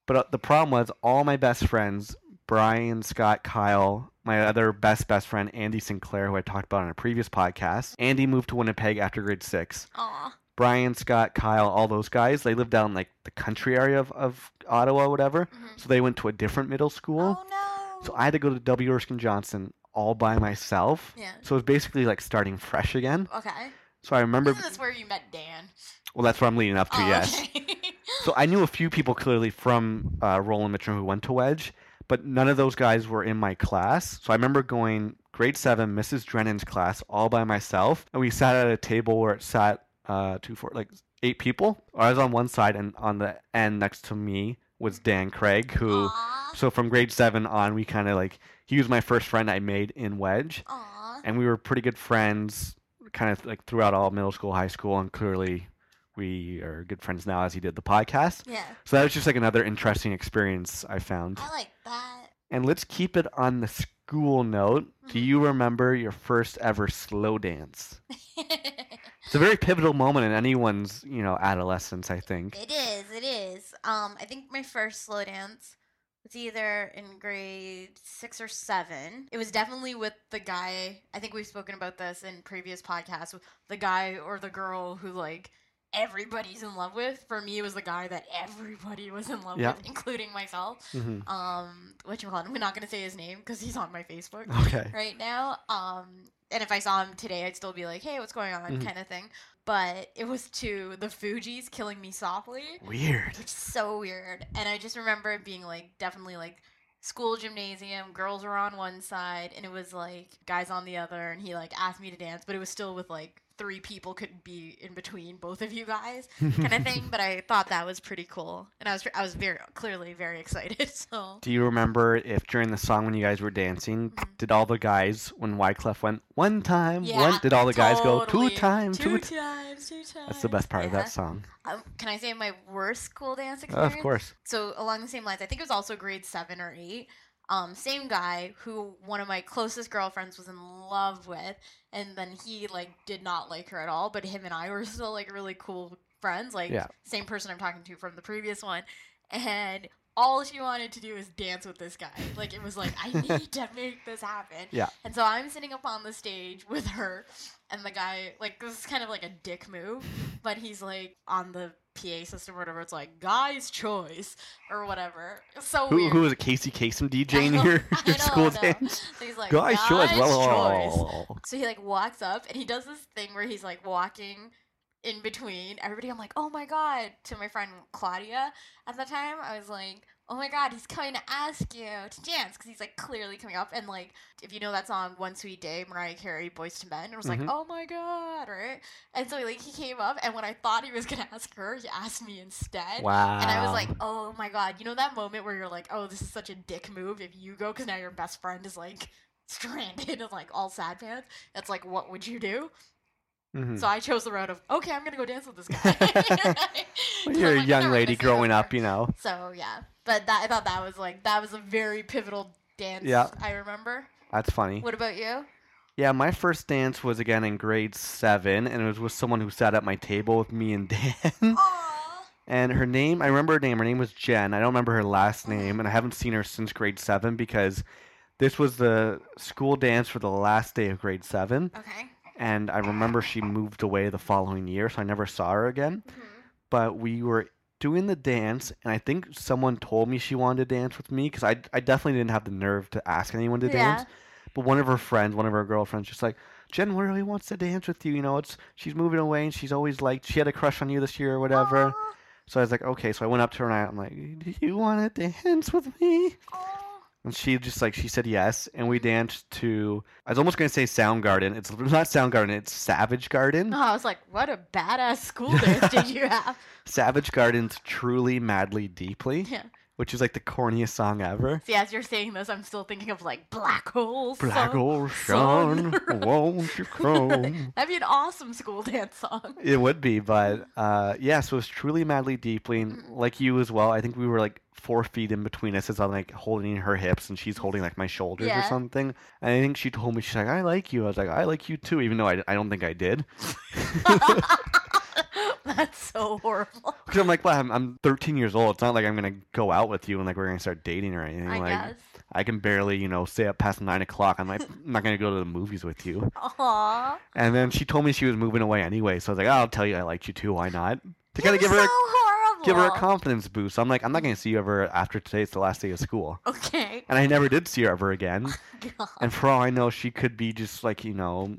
But uh, the problem was all my best friends, Brian, Scott, Kyle, my other best best friend Andy Sinclair, who I talked about on a previous podcast. Andy moved to Winnipeg after grade six. Aw. Brian, Scott, Kyle, all those guys, they lived down like the country area of, of Ottawa, whatever. Mhm. So they went to a different middle school. Oh no. So I had to go to W. Erskine Johnson all by myself. Yeah. So it was basically like starting fresh again. Okay. So I remember, this where you met Dan? well, that's what I'm leading up to, oh, yes. Okay. So I knew a few people clearly from uh, Roland Michener who went to Wedge, but none of those guys were in my class. So I remember going grade seven, Mrs. Drennan's class, all by myself, and we sat at a table where it sat uh, two, four, like eight people. I was on one side, and on the end next to me was Dan Craig, who. Aw. So from grade seven on, we kind of like he was my first friend I made in Wedge, Aw. and we were pretty good friends, kind of like throughout all middle school, high school, and clearly we are good friends now as he did the podcast. Yeah. So that was just like another interesting experience I found. I like that. And let's keep it on the school note. Do Mhm. you remember your first ever slow dance? It's a very pivotal moment in anyone's, you know, adolescence, I think. It is. It is. Um, I think my first slow dance was either in grade six or seven. It was definitely with the guy. I think we've spoken about this in previous podcasts. The guy or the girl who like everybody's in love with. For me, it was the guy that everybody was in love Yeah. with, including myself. hmm Um, what you call it? I'm not gonna say his name because he's on my Facebook Okay. right now. Um, and if I saw him today, I'd still be like, "Hey, what's going on?" Mhm. kind of thing. But it was to the Fugees killing me softly, Weird. which is so weird. And I just remember it being like definitely like school gymnasium, girls were on one side, and it was like guys on the other. And he like asked me to dance, but it was still with like three people could be in between both of you guys kind of thing. But I thought that was pretty cool, and I was I was very clearly very excited. So Do you remember if during the song when you guys were dancing, Mhm. did all the guys when Wyclef went one time, Yeah, one, did all the guys go two times, two two? T-? times, two times. That's the best part of that song. Um, can I say my worst school dance experience? of course. So along the same lines, I think it was also grade seven or eight. Um, same guy who one of my closest girlfriends was in love with, and then he like did not like her at all. But him and I were still like really cool friends, like Yeah. same person I'm talking to from the previous one, and all she wanted to do is dance with this guy. Like it was like I need to make this happen. Yeah. And so I'm sitting up on the stage with her, and the guy like this is kind of like a dick move, but he's like on the PA system or whatever. It's like guy's choice or whatever. It's so Who, weird. who was it? Casey Kasem DJing don't- your, I your don't school dance? So he's like Guys, guy's Well, choice. Oh. So he like walks up and he does this thing where he's like walking in between everybody. I'm like, oh my god. To my friend Claudia at the time, I was like, oh my god, he's coming to ask you to dance because he's like clearly coming up. And like, if you know that song "One Sweet Day," Mariah Carey, "Boyz II Men," it was Mhm. like, oh my god, right? And so like he came up, and when I thought he was gonna ask her, he asked me instead. Wow. And I was like, oh my god, you know that moment where you're like, oh, this is such a dick move if you go because now your best friend is like stranded and like all sad pants. It's like, what would you do? Mhm. So I chose the route of, okay, I'm gonna go dance with this guy. Well, you're a I'm young lady growing up, you know. So yeah, but that I thought that was like that was a very pivotal dance. Yeah. I remember. That's funny. What about you? Yeah, my first dance was again in grade seven, and it was with someone who sat at my table with me and Dan. Aww. And her name, I remember her name. Her name was Jen. I don't remember her last name, and I haven't seen her since grade seven because this was the school dance for the last day of grade seven. Okay. And I remember she moved away the following year, so I never saw her again. Mhm. But we were doing the dance, and I think someone told me she wanted to dance with me because I, I definitely didn't have the nerve to ask anyone to Yeah. dance. But one of her friends, one of her girlfriends, just like, Jen really wants to dance with you. You know, it's she's moving away, and she's always like, she had a crush on you this year or whatever. Aw. So I was like, okay. So I went up to her and I, I'm like, do you want to dance with me? Aw. And she just like she said yes, and we danced to. I was almost gonna say Soundgarden. It's not Soundgarden. It's Savage Garden. Oh, I was like, what a badass school dance did you have? Savage Garden's "Truly, Madly, Deeply," Yeah. which is like the corniest song ever. See, as you're saying this, I'm still thinking of like black holes. Black hole sun, won't you come? That'd be an awesome school dance song. It would be, but uh, yeah. So it's truly, madly, deeply, and like you as well. I think we were like four feet in between us as I'm like holding her hips and she's holding like my shoulders or something. And I think she told me she's like, "I like you." I was like, "I like you too," even though I, I don't think I did. That's so horrible. Because I'm like, well, I'm, I'm 13 years old. It's not like I'm gonna go out with you and like we're gonna start dating or anything. I like guess. I can barely, you know, stay up past nine o'clock. I'm like, I'm not gonna go to the movies with you. Aww. And then she told me she was moving away anyway, so I was like, oh, I'll tell you I liked you too. Why not? To kind of give her so a, horrible. Give her a confidence boost. I'm like, I'm not mm. gonna see you ever after today's the last day of school. Okay. And I never did see her ever again. Oh God. And for all I know, she could be just like, you know,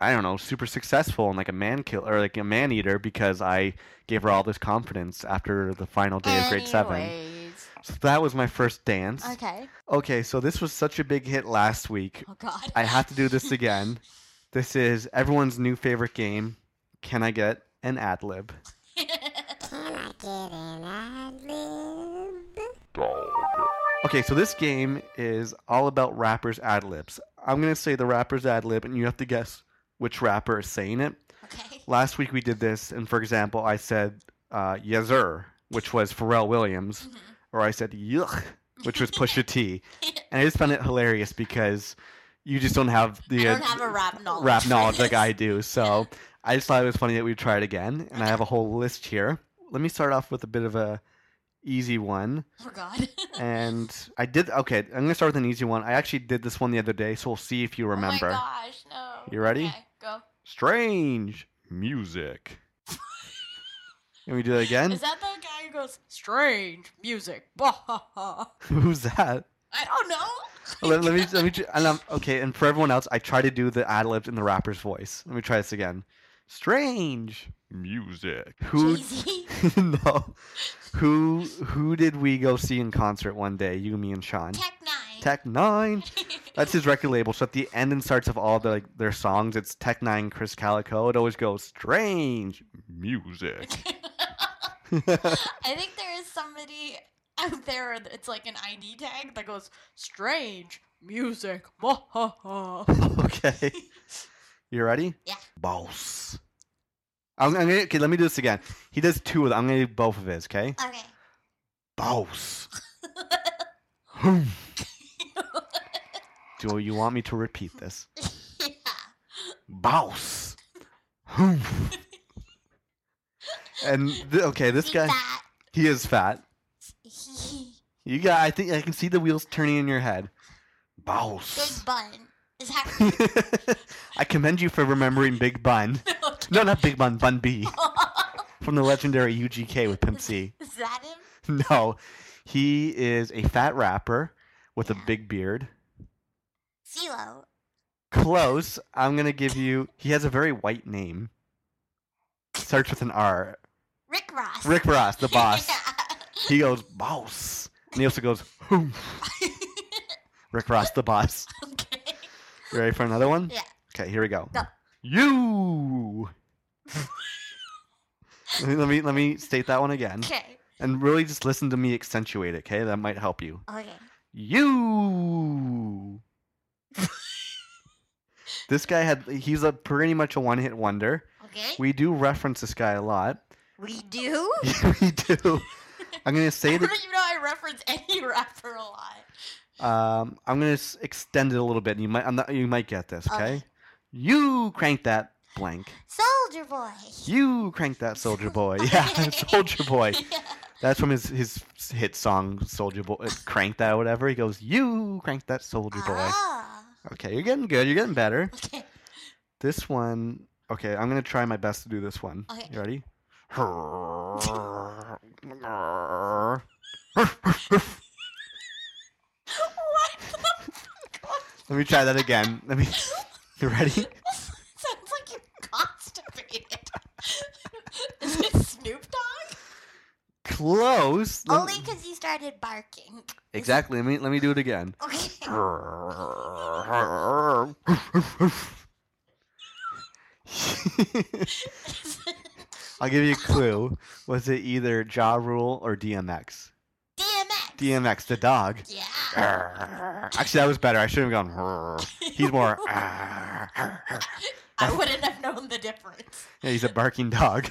I don't know, super successful and like a man killer or like a man eater because I gave her all this confidence after the final day of grade seven. Anyways. So that was my first dance. Okay. Okay, so this was such a big hit last week. Oh God. I have to do this again. This is everyone's new favorite game. Can I get an ad lib? Okay, so this game is all about rappers' ad libs. I'm gonna say the rapper's ad lib, and you have to guess which rapper is saying it. okay. Last week we did this, and for example, I said uh, "Yezer," which was Pharrell Williams, Mhm. or I said "Yuck," which was Pusha T, and I just found it hilarious because you just don't have the I uh, don't have a rap knowledge. rap knowledge like. I do. So I just thought it was funny that we'd try it again, and I have a whole list here. Let me start off with a bit of a easy one. Oh God. And I did okay. I'm gonna start with an easy one. I actually did this one the other day, so we'll see if you remember. Oh my gosh, no. You ready? Okay, go. Strange music. Can we do it again? Is that the guy who goes strange music? Bah, ha, ha. Who's that? I don't know. let, let me let me. And um, okay, and for everyone else, I try to do the ad libs in the rapper's voice. Let me try this again. Strange music. Who? No. Who? Who did we go see in concert one day? You, me, and Sean. Tech N9ne. Tech N9ne. That's his record label. So at the end and starts of all the like their songs, it's Tech N9ne, Krizz Kaliko. It always goes strange music. I think there is somebody out there. It's like an ID tag that goes strange music. Bah, ha, ha. okay. You ready? Yeah. Boss. I'm, I'm gonna, okay, let me do this again. He does two of them. I'm gonna do both of his, okay? Okay. Boss. Do you want me to repeat this? yeah. Boss. And th- okay, this See guy, that? he is fat. You got. I think I can see the wheels turning in your head. Boss. Big bun. Is that I commend you for remembering Big Bun. No, not Big Bun. Bun B from the legendary UGK with Pimp C. Is that him? No, he is a fat rapper with a big beard. CeeLo. Close. I'm gonna give you. He has a very white name. Starts with an R. Rick Ross. Rick Ross, the boss. He goes boss, and he also goes. "Hoof." Rick Ross, the boss. okay. You ready for another one? Yeah. Okay, here we go. Go. You. Let, me, let me let me state that one again, Okay. and really just listen to me accentuate it. Okay, that might help you. Okay. You. this guy had he's a pretty much a one-hit wonder. Okay. We do reference this guy a lot. We do? We do. I'm gonna say that. even know I reference any rapper a lot. Um, I'm gonna s- extend it a little bit. And you might, I'm not, you might get this. Okay. Okay. You crank that blank. Soldier Boy. You crank that Soldier Boy. Yeah, Soldier Boy. That's from his his hit song Soldier Boy. uh, Crank that, whatever. He goes, you crank that Soldier Boy. Ah. Okay, you're getting good. You're getting better. Okay. This one. Okay, I'm gonna try my best to do this one. Okay. You ready? What the fuck? Let me try that again. Let me. You ready? Sounds like you're constipated. Is it Snoop Dogg? Close. Let- Only because you started barking. Exactly. Let me let me do it again. Okay. I'll give you a clue. Was it either Ja Rule or DMX? DMX. DMX, the dog. Yeah. Actually, that was better. I should have gone. He's more. I wouldn't have known the difference. Yeah, he's a barking dog.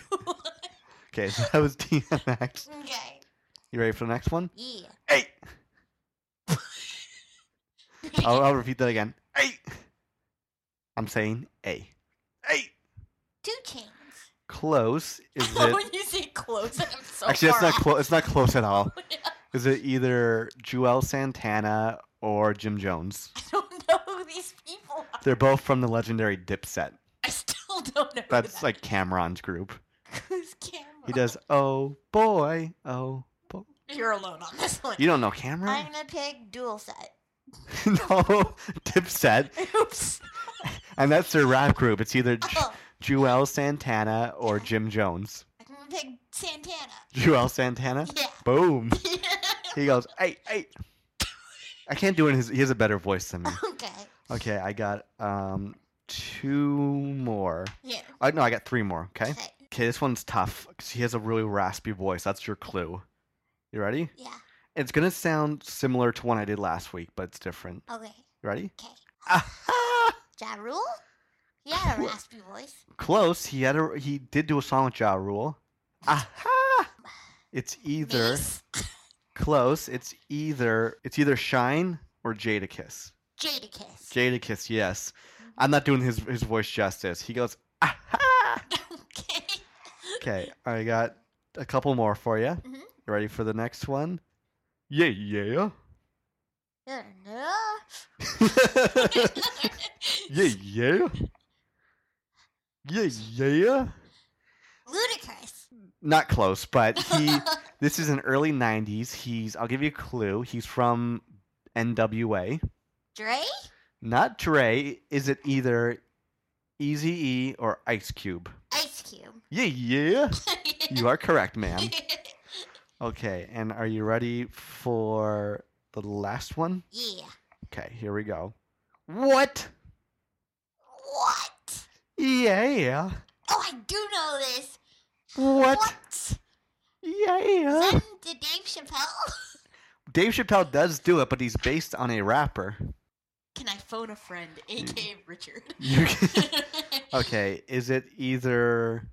Okay, so that was DMX. okay. You ready for the next one? Yeah. Hey. I'll, I'll repeat that again. Hey. I'm saying A. Hey. 2 Chainz. Close. Is it? when you say close, I'm so Actually, it's not close. It's not close at all. out. Is it either Juelz Santana or Jim Jones? I don't know who these people are. They're both from the legendary Dipset. I still don't know. who That's that like Cam'ron's group. Who's Cam'ron? He does. Oh boy. Oh boy. You're alone on this one. You don't know Cam'ron? I'm gonna pick dual set. no. Dipset. Oops. And that's their rap group. It's either J- Oh, Juelz Santana or Jim Jones. I'm gonna pick Santana. Juelz Santana? Yeah. Boom. he goes, "Hey, hey." I can't do it. His, he has a better voice than me. okay. Okay, I got um two more. Yeah. Uh, no, I got three more. Okay. Okay. Okay, this one's tough because he has a really raspy voice. That's your clue. You ready? Yeah. It's gonna sound similar to one I did last week, but it's different. Okay. You ready? Okay. Ah, Ja Rule? He had a raspy voice. close. He had a he did do a song with Ja Rule. Aha! It's either Mase? close. It's either it's either Shyne or Jadakiss. Jadakiss. Jadakiss, yes. I'm not doing his his voice justice. He goes, aha! okay. Okay, I got a couple more for you. Mhm. You ready for the next one? Yeah, yeah. Yeah, no. yeah, yeah. Yeah, yeah. Ludacris. Not close, but he. this is in early '90s. He's. I'll give you a clue. He's from NWA. Dre? Not Dre. Is it either Easy E or Ice Cube? Ice Cube. Yeah, yeah. You are correct, ma'am. Okay, and are you ready for the last one? yeah. Okay, here we go. What? What? Yeah. yeah. Oh, I do know this. What? What? Yeah. Send to Dave Chappelle. Dave Chappelle does do it, but he's based on a rapper. Can I phone a friend, aka Richard? Okay, is it either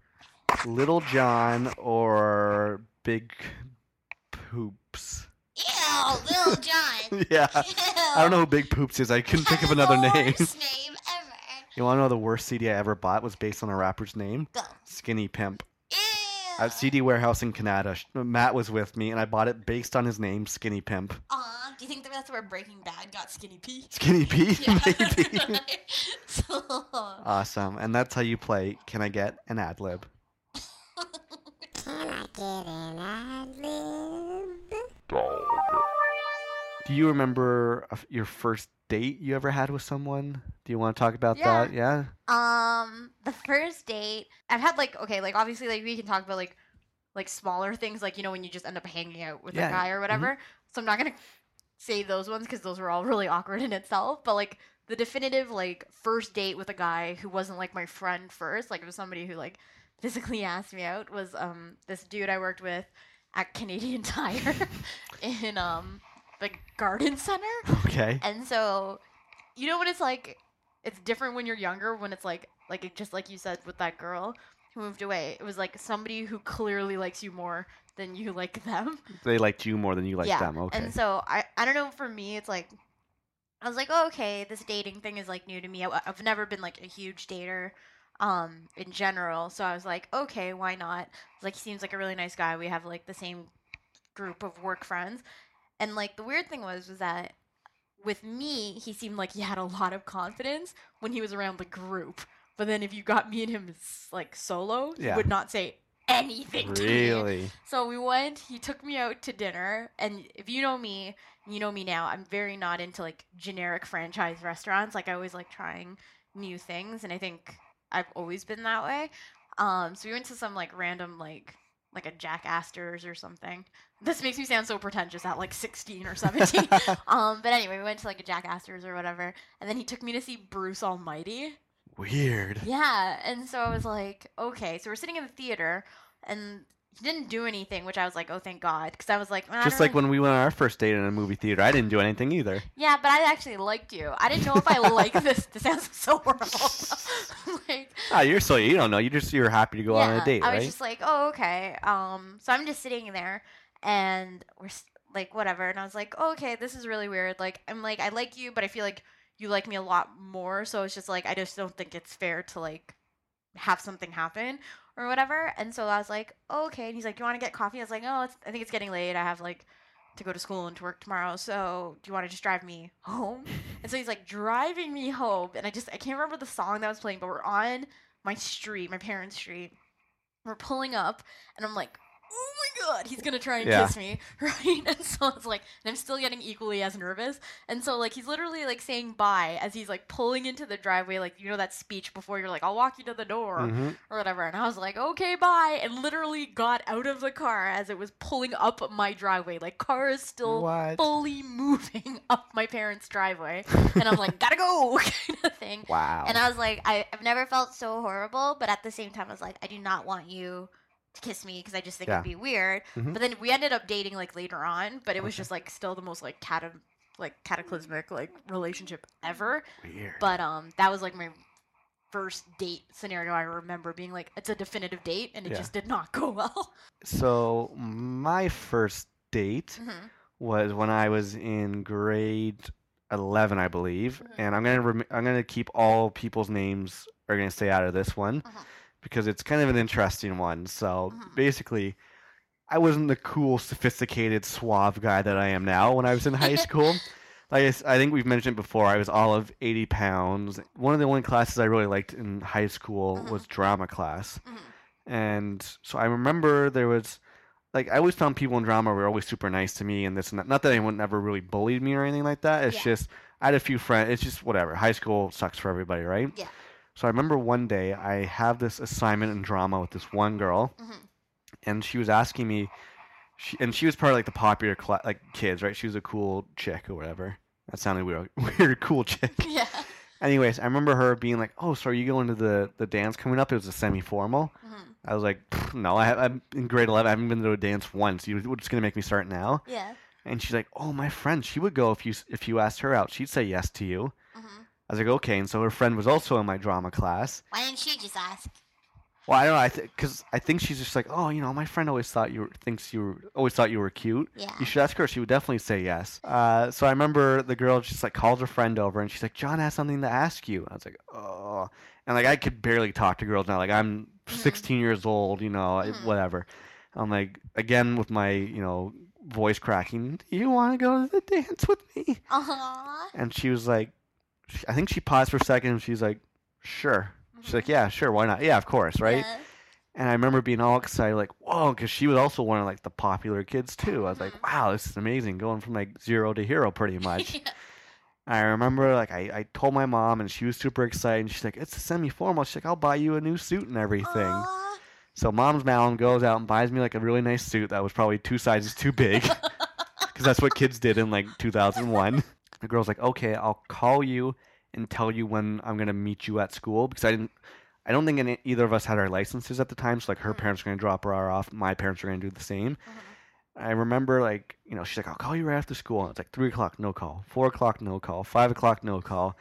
Little John or Big Poops? Ew, Little John. yeah. Ew. I don't know who Big Poops is. I couldn't think of another The name. worst name ever. You want to know the worst CD I ever bought was based on a rapper's name? Go. Skinny Pimp. Ew. At CD Warehouse in Canada. Matt was with me, and I bought it based on his name, Skinny Pimp. Aw, do you think that that's where Breaking Bad got Skinny P? Skinny P, maybe. so, awesome. And that's how you play Can I Get an Ad Lib? Can I get an ad lib? Do you remember your first date you ever had with someone? Do you want to talk about Yeah. that? Yeah. Um, the first date I've had like okay, like obviously like we can talk about like like smaller things like you know when you just end up hanging out with Yeah, a guy or whatever. So I'm not gonna say those ones because those were all really awkward in itself. But like the definitive like first date with a guy who wasn't like my friend first, like it was somebody who like physically asked me out was um this dude I worked with at Canadian Tire in um the garden center. Okay. And so, you know what it's like, it's different when you're younger. When it's like, like it, just like you said with that girl who moved away. It was like somebody who clearly likes you more than you like them. They liked you more than you liked yeah. them. Okay. And so I, I don't know. For me, it's like, I was like, oh, okay, this dating thing is like new to me. I, I've never been like a huge dater, um, in general. So I was like, okay, why not? Like, he seems like a really nice guy. We have like the same group of work friends. And like the weird thing was was that with me, he seemed like he had a lot of confidence when he was around the group. But then if you got me and him like solo, Yeah. he would not say anything to me. really? So we went, he took me out to dinner, and if you know me, you know me now, I'm very not into like generic franchise restaurants. Like I always like trying new things, and I think I've always been that way. Um, so we went to some like random like like a Jack Astor's or something. This makes me sound so pretentious at like 16 or 17. um, but anyway, we went to like a Jack Astor's or whatever, and then he took me to see Bruce Almighty. Weird. Yeah, and so I was like, okay. So we're sitting in the theater, and didn't do anything, which I was like, oh, thank God, because I was like, "Man, I Just like really-" when we went on our first date in a movie theater, I didn't do anything either. Yeah, but I actually liked you. I didn't know if I liked this. This sounds so horrible. like, Ah, you're so you don't know. You just you're happy to go on a date, I right? was just like, oh, okay. Um, so I'm just sitting there, and we're like, whatever. And I was like, oh, okay, this is really weird. Like, I'm like, I like you, but I feel like you like me a lot more. So it's just like, I just don't think it's fair to like have something happen or whatever. And so I was like, oh, okay. And he's like, you want to get coffee? I was like, oh, it's, I think it's getting late. I have like to go to school and to work tomorrow. So do you want to just drive me home? And so he's like driving me home. And I just, I can't remember the song that was playing, but we're on my street, my parents' street. We're pulling up, and I'm like, God, he's gonna try and Yeah. kiss me, right? And so it's like, and I'm still getting equally as nervous. And so like he's literally like saying bye as he's like pulling into the driveway, like you know that speech before you're like, I'll walk you to the door Mhm. or whatever. And I was like, okay, bye, and literally got out of the car as it was pulling up my driveway. Like car is still What? fully moving up my parents' driveway, and I'm like, gotta go, kind of thing. Wow. And I was like, I, I've never felt so horrible, but at the same time, I was like, I do not want you kiss me because I just think Yeah. it'd be weird. Mhm. But then we ended up dating like later on, but it was Okay. just like still the most like cata- like cataclysmic like relationship ever. Weird. But um, that was like my first date scenario. I remember being like, it's a definitive date, and it Yeah. just did not go well. So my first date Mm-hmm. was when I was in grade eleven, I believe, Mhm. and I'm gonna rem- I'm gonna keep all people's names are gonna stay out of this one Mhm. Because it's kind of an interesting one. So Mhm. basically, I wasn't the cool, sophisticated, suave guy that I am now when I was in high school. Like I, I think we've mentioned before, I was all of 80 pounds. One of the only classes I really liked in high school Mhm. was drama class. Mhm. And so I remember there was, like, I always found people in drama were always super nice to me and this and that. Not that anyone ever really bullied me or anything like that. It's Yeah. just, I had a few friends. It's just whatever. High school sucks for everybody, right? Yeah. So I remember one day I have this assignment in drama with this one girl Mhm. and she was asking me, she, and she was part of like the popular cla- like kids, right? She was a cool chick or whatever. That sounded weird. Weird, cool chick. Yeah. Anyways, I remember her being like, "Oh, so are you going to the the dance coming up? It was a semi-formal." Mhm. I was like, "No, I have, I'm in grade 11. I haven't been to a dance once. You were just gonna make me start now?" Yeah. And she's like, "Oh, my friend, she would go if you if you asked her out. She'd say yes to you." Mhm. I was like, "Okay." And so her friend was also in my drama class. Why didn't she just ask? Well, I don't know. I because I think she's just like, "Oh, you know, my friend always thought you were, thinks you were, always thought you were cute." Yeah. You should ask her. She would definitely say yes. Uh, so I remember the girl just like called her friend over and she's like, John has something to ask you. I was like, oh. And like I could barely talk to girls now. Like I'm Mhm. 16 years old, you know, Mhm. whatever. I'm like, again, with my, you know, voice cracking, do you want to go to the dance with me? Huh. And she was like, I think she paused for a second and she's like, sure. She's like, yeah, sure. Why not? Yeah, of course. Right. Yeah. And I remember being all excited, like, whoa, because she was also one of like the popular kids too. I was like, Mhm. wow, this is amazing, going from like zero to hero pretty much. I remember like I, I told my mom and she was super excited and she's like, it's a semi formal. She's like, I'll buy you a new suit and everything. Aw. So mom's Malin goes out and buys me like a really nice suit that was probably two sizes too big because that's what kids did in like 2001. The girl's like, okay, I'll call you and tell you when I'm gonna meet you at school because I didn't. I don't think any, either of us had our licenses at the time, so like her Mhm. parents were gonna drop her off, my parents were gonna do the same. Mhm. I remember like you know she's like I'll call you right after school. And it's like three o'clock, no call. Four o'clock, no call. Five o'clock, no call.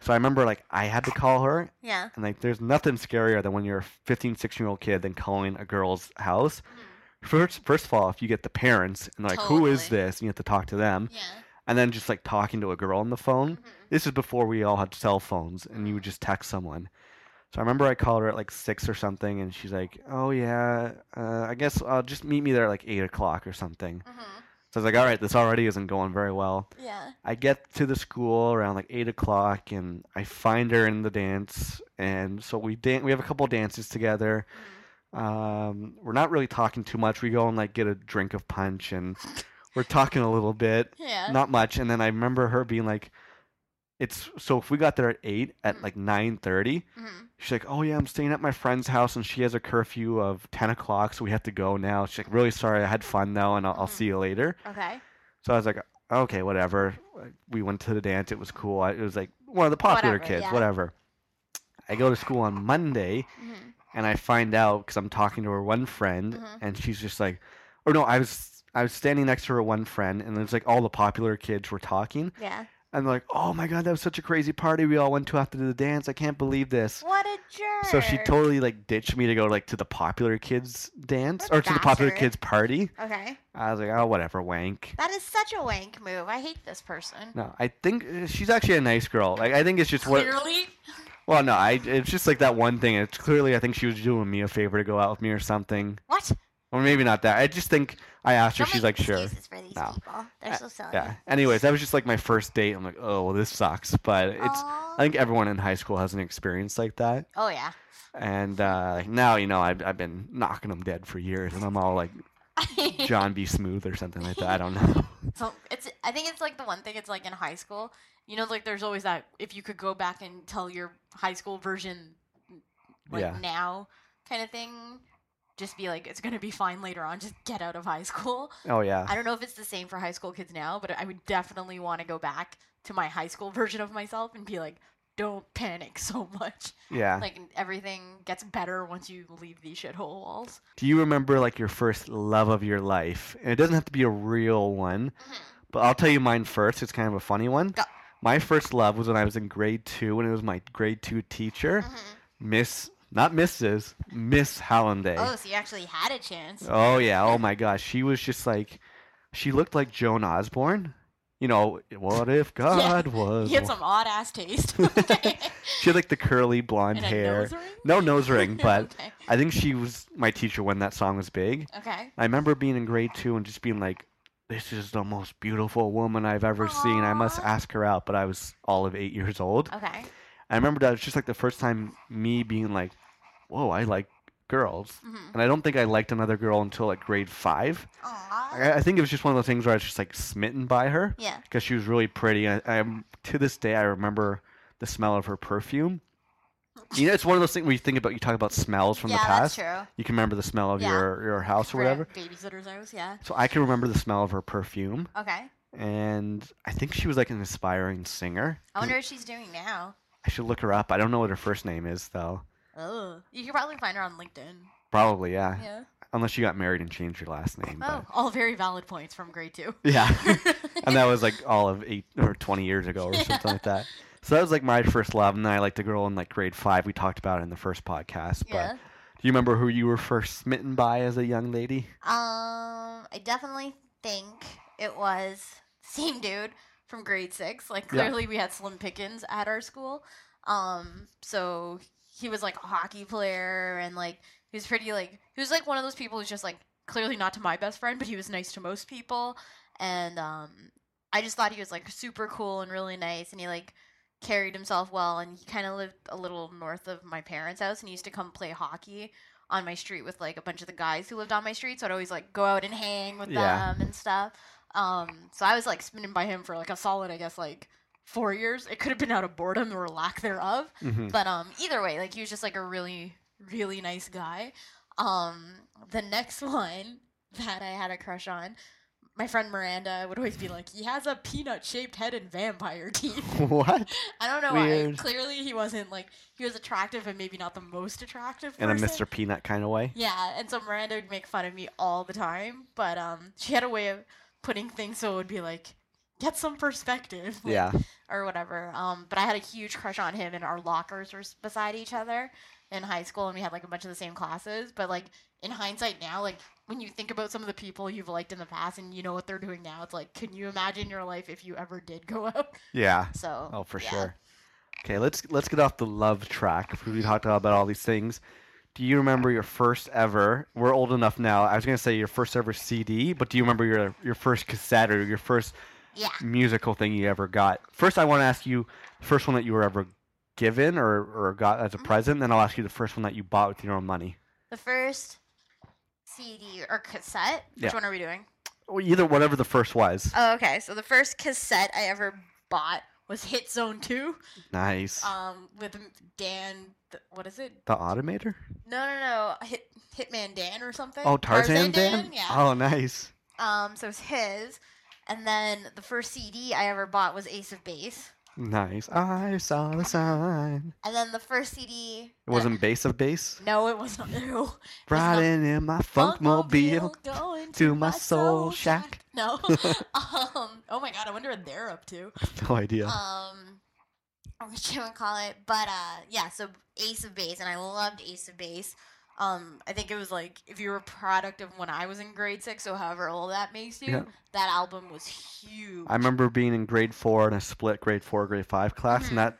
So I remember like I had to call her, Yeah. and like there's nothing scarier than when you're a 15, 16 year old kid than calling a girl's house. Mhm. First, first of all, if you get the parents and they're like, who is this? And you have to talk to them, Yeah. And then just like talking to a girl on the phone. Mhm. This is before we all had cell phones, and you would just text someone. So I remember I called her at like six or something, and she's like, "Oh yeah, uh, I guess I'll just meet me there at like eight o'clock or something." Mhm. So I was like, "All right, this already isn't going very well." Yeah. I get to the school around like eight o'clock, and I find her in the dance, and so we dan- we have a couple dances together. Mhm. Um, we're not really talking too much. We go and like get a drink of punch, and we're talking a little bit, Yeah. not much. And then I remember her being like, "It's so if we got there at eight, at Mhm. like nine thirty, Mhm. she's like, "Oh yeah, I'm staying at my friend's house, and she has a curfew of ten o'clock, so we have to go now." She's like, "Really sorry, I had fun though, and I'll, I'll Mhm. see you later." Okay. So I was like, "Okay, whatever." We went to the dance. It was cool. I, it was like one of the popular Whatever, kids, yeah. whatever. I go to school on Monday, Mhm. and I find out because I'm talking to her one friend, Mhm. and she's just like, or no, I was I was standing next to her one friend, and it's like all the popular kids were talking, Yeah. and they're like, "Oh my god, that was such a crazy party we all went to after the dance. I can't believe this." What a jerk. So she totally like ditched me to go like to the popular kids dance or to the popular bastard. kids party. Okay. I was like, "Oh, whatever, wank." That is such a wank move. I hate this person. No, I think uh, she's actually a nice girl. Like I think it's just what. Clearly, Well, no, I it's just like that one thing. It's clearly I think she was doing me a favor to go out with me or something. What? Or maybe not that. I just think I asked her. She's like, sure. for these No. people. They're Uh, so silly. Yeah. Anyways, that was just like my first date. I'm like, oh, well, this sucks. But it's. Aw. I think everyone in high school has an experience like that. Oh yeah. And uh, now, you know, I've I've been knocking them dead for years, and I'm all like John B. Smooth or something like that. I don't know. So it's I think it's like the one thing it's like in high school. You know, like there's always that if you could go back and tell your high school version like Yeah. now kind of thing, just be like it's gonna be fine later on. Just get out of high school. Oh yeah. I don't know if it's the same for high school kids now, but I would definitely want to go back to my high school version of myself and be like, don't panic so much. Yeah. Like everything gets better once you leave these shithole walls. Do you remember like your first love of your life? And it doesn't have to be a real one, Mhm. but I'll tell you mine first. It's kind of a funny one. Go. My first love was when I was in grade two, and it was my grade two teacher, Mhm. Miss, not Mrs., Miss Halliday. Oh, so you actually had a chance. Oh yeah. Oh my gosh. She was just like, she looked like Joan Osborne. You know, what if God was? You had some odd ass taste. She had like the curly blonde hair. nose ring? No nose ring, but okay. I think she was my teacher when that song was big. Okay. I remember being in grade two and just being like, "This is the most beautiful woman I've ever seen. I must ask her out." But I was all of eight years old. Okay. I remember that was just like the first time me being like, "Whoa, I like girls." Mm-hmm. And I don't think I liked another girl until like grade five. I, I think it was just one of those things where I was just like smitten by her Yeah. because she was really pretty. And I, I, to this day, I remember the smell of her perfume. You know, it's one of those things where you think about, you talk about smells from yeah, the past. that's true. You can remember the smell of Yeah. your, your house or For whatever. Babysitter's house, yeah. So I can remember the smell of her perfume. Okay. And I think she was like an aspiring singer. I wonder what she's doing now. I should look her up. I don't know what her first name is, though. Oh. You can probably find her on LinkedIn. Probably, yeah. Yeah. Unless you got married and changed your last name. Oh, all very valid points from grade two. Yeah. and that was like all of eight or 20 years ago or something like that. So that was like my first love. And then I liked a girl in like grade five. We talked about it in the first podcast. But Yeah. do you remember who you were first smitten by as a young lady? Um, I definitely think it was same dude from grade six. Like Yeah. Clearly, we had Slim Pickens at our school. Um, so he was like a hockey player, and like he was pretty like he was like one of those people who's just like clearly not to my best friend, but he was nice to most people, and um, I just thought he was like super cool and really nice, and he like carried himself well, and he kind of lived a little north of my parents' house, and he used to come play hockey on my street with like a bunch of the guys who lived on my street, so I'd always like go out and hang with Yeah. them and stuff. Um, so I was like spinning by him for like a solid, I guess, like four years. It could have been out of boredom or lack thereof. hmm But um, either way, like he was just like a really, really nice guy. Um, the next one that I had a crush on, my friend Miranda would always be like, he has a peanut-shaped head and vampire teeth. what? I don't know Weird. why. Clearly, he wasn't like he was attractive and maybe not the most attractive. In a. Mr. Peanut kind of way? Yeah, and so Miranda would make fun of me all the time, but um, she had a way of putting things so it would be like, get some perspective, like, Yeah. or whatever. Um, but I had a huge crush on him, and our lockers were beside each other in high school, and we had like a bunch of the same classes. But like in hindsight now, like when you think about some of the people you've liked in the past, and you know what they're doing now, it's like, can you imagine your life if you ever did go out? Yeah. So Oh, for yeah. sure. Okay, let's let's get off the love track. We talked about all these things. Do you remember your first ever? We're old enough now. I was gonna say your first ever CD, but do you remember your your first cassette or your first Yeah. musical thing you ever got? First, I want to ask you the first one that you were ever given or or got as a Mhm. present. Then I'll ask you the first one that you bought with your own money. The first CD or cassette. Yeah. Which one are we doing? Or either whatever the first was. Oh, okay. So the first cassette I ever Bought was Hit Zone Two. nice. um with Dan what is it? the Automator. No, no, no. Hit Hitman Dan or something. Oh, Tarzan, Dan. Yeah. Oh, nice. um so it's his, and then the first CD I ever bought was Ace of Base, Nice. I saw the sign. and then the first CD. It wasn't Base of Base. No, it was not. No. Riding in my funkmobile going to my soul shack. No. um. Oh my god. I wonder what they're up to. No idea. Um, what you would call it? But uh, yeah. So Ace of Base, and I loved Ace of Base. Um, I think it was like if you were a product of when I was in grade six, so however old that makes you, Yeah. that album was huge. I remember being in grade four in a split grade four, grade five class, and that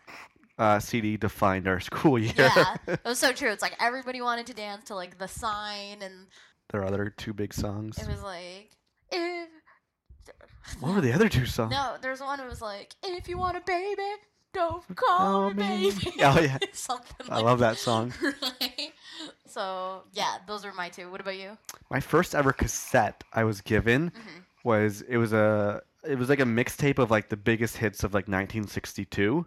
uh, CD defined our school year. Yeah. It was so true. It's like everybody wanted to dance to like the sign, and Their other two big songs. it was like if. What were the other two songs? No, there's one that was like, if you want a baby, don't call Call me baby. Oh, yeah. Something I like love that song. Right? So yeah, those were my two. What about you? My first ever cassette I was given Mhm. was it was a it was like a mixtape of like the biggest hits of like 1962.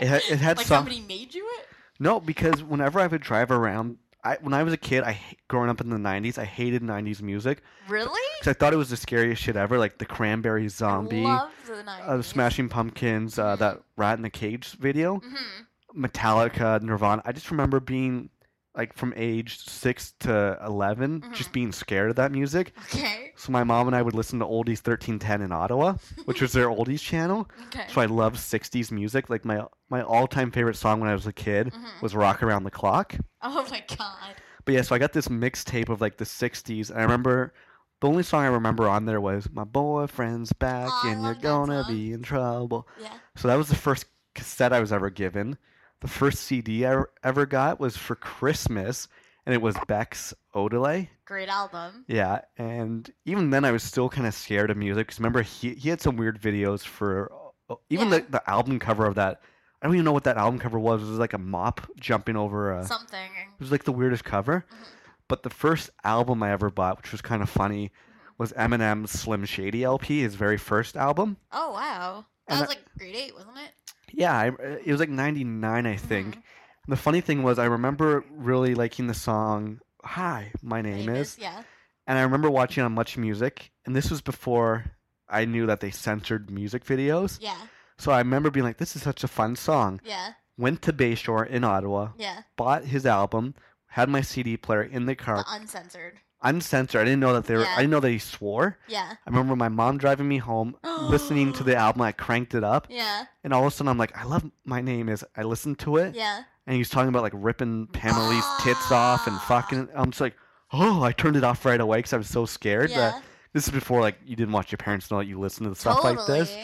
It had, it had like some somebody made you it? no because whenever I would drive around, I when I was a kid, I growing up in the 90s, I hated 90s music Really? because I thought it was the scariest shit ever, like the Cranberry Zombie, I love the 90s. uh, the Smashing Pumpkins, uh, that Rat in the Cage video. hmm Metallica, Nirvana. I just remember being like from age six to 11 just Mhm. being scared of that music. Okay. So my mom and I would listen to Oldies 1310 in Ottawa, which was their oldies channel. Okay. So I loved 60s music. Like my my all-time favorite song when I was a kid Mhm. was Rock Around the Clock. Oh my god. But yeah, so I got this mixtape of like the 60s and I remember the only song I remember on there was My Boyfriend's Back Oh, and You're Gonna song. Be in Trouble. Yeah. So that was the first cassette I was ever given. The first CD I ever got was for Christmas, and it was Beck's Odelay. Great album. Yeah, and even then I was still kind of scared of music. Cause remember, he he had some weird videos for uh, even Yeah. the the album cover of that. I don't even know what that album cover was. It was like a mop jumping over a. Something. It was like the weirdest cover. Mhm. But the first album I ever bought, which was kind of funny, Mm-hmm. was Eminem's Slim Shady LP, his very first album. Oh wow. That And was like grade eight, wasn't it? Yeah, I, it was like '99, I think. Mhm. The funny thing was, I remember really liking the song "Hi, my name, is," Yeah. and I remember watching on Much Music, and this was before I knew that they censored music videos. Yeah. So I remember being like, "This is such a fun song." Yeah. Went to Bayshore in Ottawa, Yeah. bought his album, had my CD player in the car, The uncensored. Uncensored. I didn't know that they were. Yeah. I didn't know that he swore. Yeah. I remember my mom driving me home, listening to the album. I cranked it up, Yeah. and all of a sudden I'm like, "I love my name is." I listened to it. Yeah. and he was talking about like ripping Pamela's tits off and fucking. I'm just like, oh, I turned it off right away because I was so scared. Yeah. That this is before like you didn't want your parents to know that you listen to stuff totally. like this.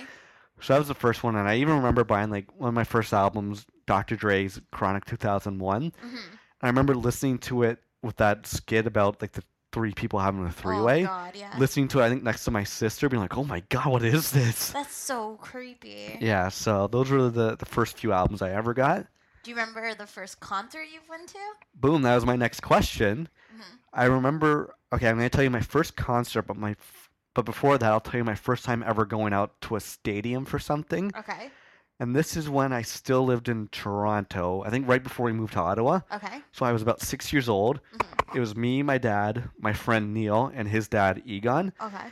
So that was the first one, and I even remember buying like one of my first albums, Dr. Dre's Chronic 2001. Mm-hmm. I remember listening to it with that skit about like the three people having a three-way. Oh yeah. listening to it, I think next to my sister, being like, "Oh my god, what is this?" That's so creepy. Yeah, so those were the the first few albums I ever got. Do you remember the first concert you've went to? Boom, that was my next question. Mhm. I remember. Okay, I'm gonna tell you my first concert, but my f- but before that, I'll tell you my first time ever going out to a stadium for something. Okay. And this is when I still lived in Toronto. I think right before we moved to Ottawa. Okay. So I was about six years old. Mhm. It was me, my dad, my friend Neil, and his dad Egon, Okay.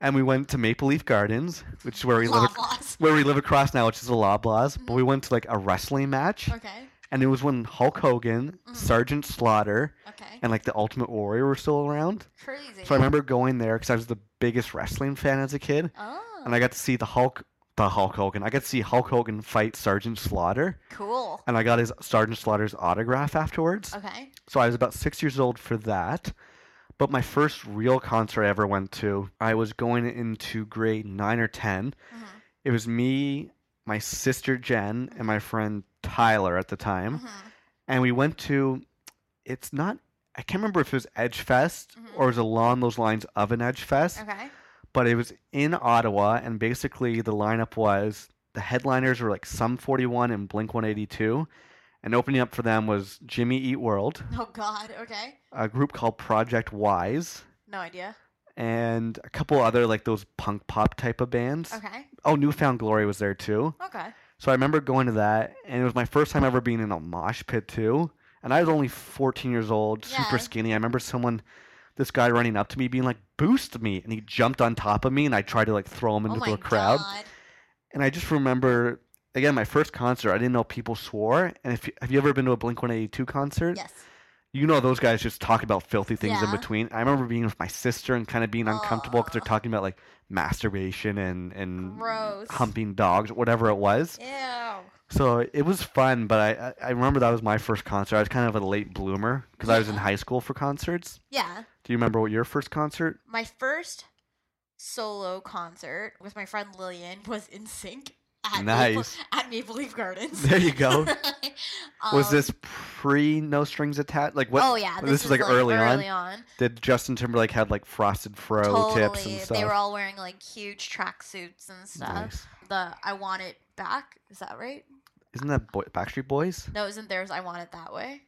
and we went to Maple Leaf Gardens, which is where we live. Loblaws. Where we live across now, which is a Loblaws. But Mhm. we went to like a wrestling match, Okay. and it was when Hulk Hogan, Mhm. Sergeant Slaughter, Okay. and like the Ultimate Warrior were still around. Crazy. So I remember going there because I was the biggest wrestling fan as a kid, Oh. and I got to see the Hulk, Hulk Hogan. I got to see Hulk Hogan fight Sergeant Slaughter, cool. and I got his Sergeant Slaughter's autograph afterwards. Okay. So I was about six years old for that. But my first real concert I ever went to, I was going into grade nine or ten. Mhm. It was me, my sister Jen, and my friend Tyler at the time, Mhm. and we went to. It's not. I can't remember if it was Edge Fest Mhm. or it was along those lines of an Edge Fest. Okay. But it was in Ottawa, and basically the lineup was the headliners were like Sum 41 and Blink 182, and opening up for them was Jimmy Eat World, Oh God. Okay. a group called Project Wise, No idea. and a couple other like those punk pop type of bands. Okay. Oh, New Found Glory was there too. Okay. So I remember going to that, and it was my first time ever being in a mosh pit too. And I was only 14 years old, super Yeah. skinny. I remember someone, this guy running up to me, being like, "Boost me!" and he jumped on top of me, and I tried to like throw him Oh into my the crowd. God. And I just remember, again, my first concert. I didn't know people swore. And if you- have you ever been to a Blink 182 concert? Yes. You know those guys just talk about filthy things in Yeah. between. I remember being with my sister and kind of being uncomfortable because they're talking about like masturbation and and Gross. humping dogs, whatever it was. Ew. So it was fun, but I I I remember that was my first concert. I was kind of a late bloomer because I was in high school for concerts. Yeah. Do you remember what your first concert? My first solo concert with my friend Lillian was NSYNC at Maple, Nice. at Maple Leaf Gardens. There you go. was Um, this pre No Strings Attached? Like what? oh yeah, this this, was, like, early on? early on. Did Justin Timberlake had like frosted fro totally. tips and stuff? They were all wearing like huge tracksuits and stuff. Nice. The I Want It Back, is that right? Isn't that boy, Backstreet Boys? No, isn't theirs I Want It That Way?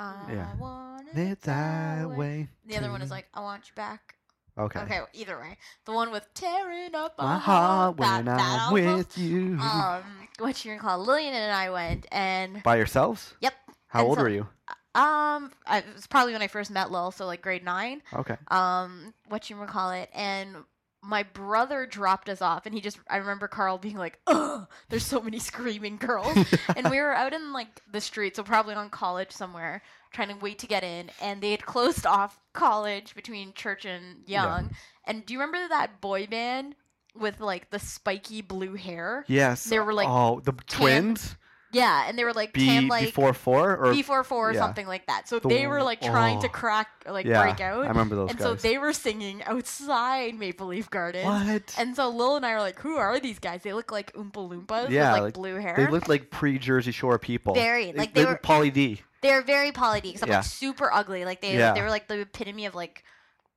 I Yeah. want It's that way. The other one is like, I want you back. Okay. Okay, either way. The one with tearing up My heart when that I'm album, with you. Um, what you gonna call Lillian and I went, and By yourselves? Yep. How And old so- were you? um, I, it was probably when I first met Lil, so like grade nine. Okay. Um, what you gonna call it, and my brother dropped us off, and he just I remember Carl being like, "Ugh, there's so many screaming girls," and we were out in like the street, so probably on college somewhere, trying to wait to get in, and they had closed off college between Church and Yonge. And do you remember that boy band with like the spiky blue hair? Yes. They were like oh the twins. Yeah, and they were like B tan like before four or before four or yeah. something like that. So The they were like trying to oh. crack like yeah, break out. I remember those and guys. so they were singing outside Maple Leaf Garden. what? And so Lil and I were like, "Who are these guys? They look like Oompa Loompas Yeah, with like, like, blue hair." They looked like pre Jersey Shore people. Very, They- like, they they were- Pauly D. They're very Pauly D, except Yeah. like super ugly. Like they, they were like the epitome of like,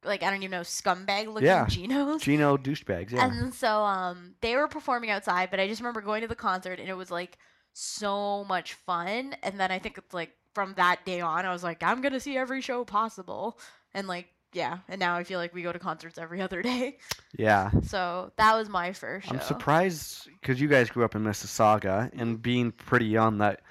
like I don't even know, scumbag looking Yeah. Genos. Gino douchebags. Yeah. And so um they were performing outside, but I just remember going to the concert and it was like so much fun. And then I think it's like from that day on, I was like, I'm gonna see every show possible. And like yeah, and now I feel like we go to concerts every other day. yeah. So that was my first show. I'm surprised because you guys grew up in Mississauga and mm-hmm. being pretty young that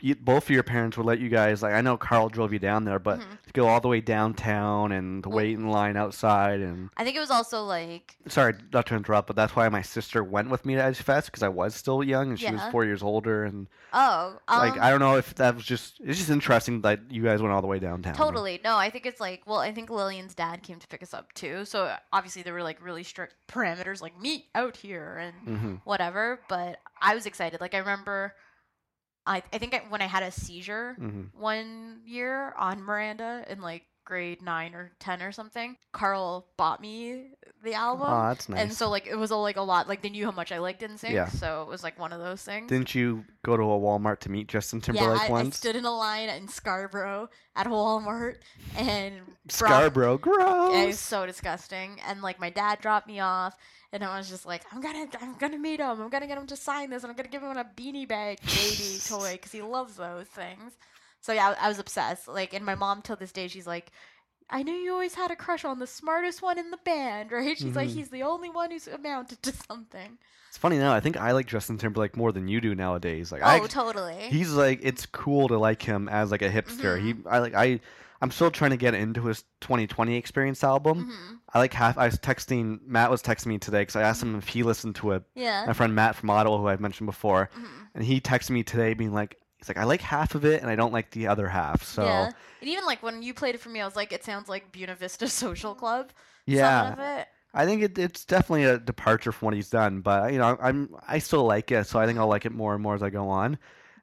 you, both of your parents would let you guys like I know Carl drove you down there, but Mhm. to go all the way downtown and to wait in line outside and I think it was also like sorry not to interrupt, but that's why my sister went with me to Edge Fest because I was still young and she was four years older and oh um, like I don't know if that was just it's just interesting that you guys went all the way downtown. Totally. No, I think it's like, well, I think Lillian's dad came to pick us up too. So obviously there were like really strict parameters, like meet out here and hmm whatever. But I was excited. Like I remember, I I think I, when I had a seizure hmm one year on Miranda in like grade nine or ten or something, Carl bought me the album. Oh, that's nice. And so like it was a, like a lot like they knew how much I liked NSYNC, Yeah. so it was like one of those things. Didn't you go to a Walmart to meet Justin Timberlake yeah, I, I stood in a line in Scarborough at Walmart and brought- Scarborough, gross. It was so disgusting. And like my dad dropped me off, and I was just like, I'm gonna, I'm gonna meet him. I'm gonna get him to sign this, and I'm gonna give him a beanie bag baby toy because he loves those things. So yeah, I, I was obsessed. Like, and my mom till this day, she's like. I knew you always had a crush on the smartest one in the band, right? She's like, Mhm. he's the only one who's amounted to something. It's funny now. I think I like Justin Timberlake more than you do nowadays. Like Oh, I, totally. he's like it's cool to like him as like a hipster. He, Mm-hmm. I like I, I'm still trying to get into his 2020 Experience album. hmm I like half. I was texting Matt was texting me today because I asked him if he listened to it. Yeah. My friend Matt from Ottawa, who I've mentioned before, Mhm. and he texted me today being like, he's like, I like half of it and I don't like the other half. So Yeah. And even like when you played it for me, I was like, it sounds like Buena Vista Social Club. yeah, Some of it. I think it, it's definitely a departure from what he's done, but you know, I'm I still like it, so I think I'll like it more and more as I go on.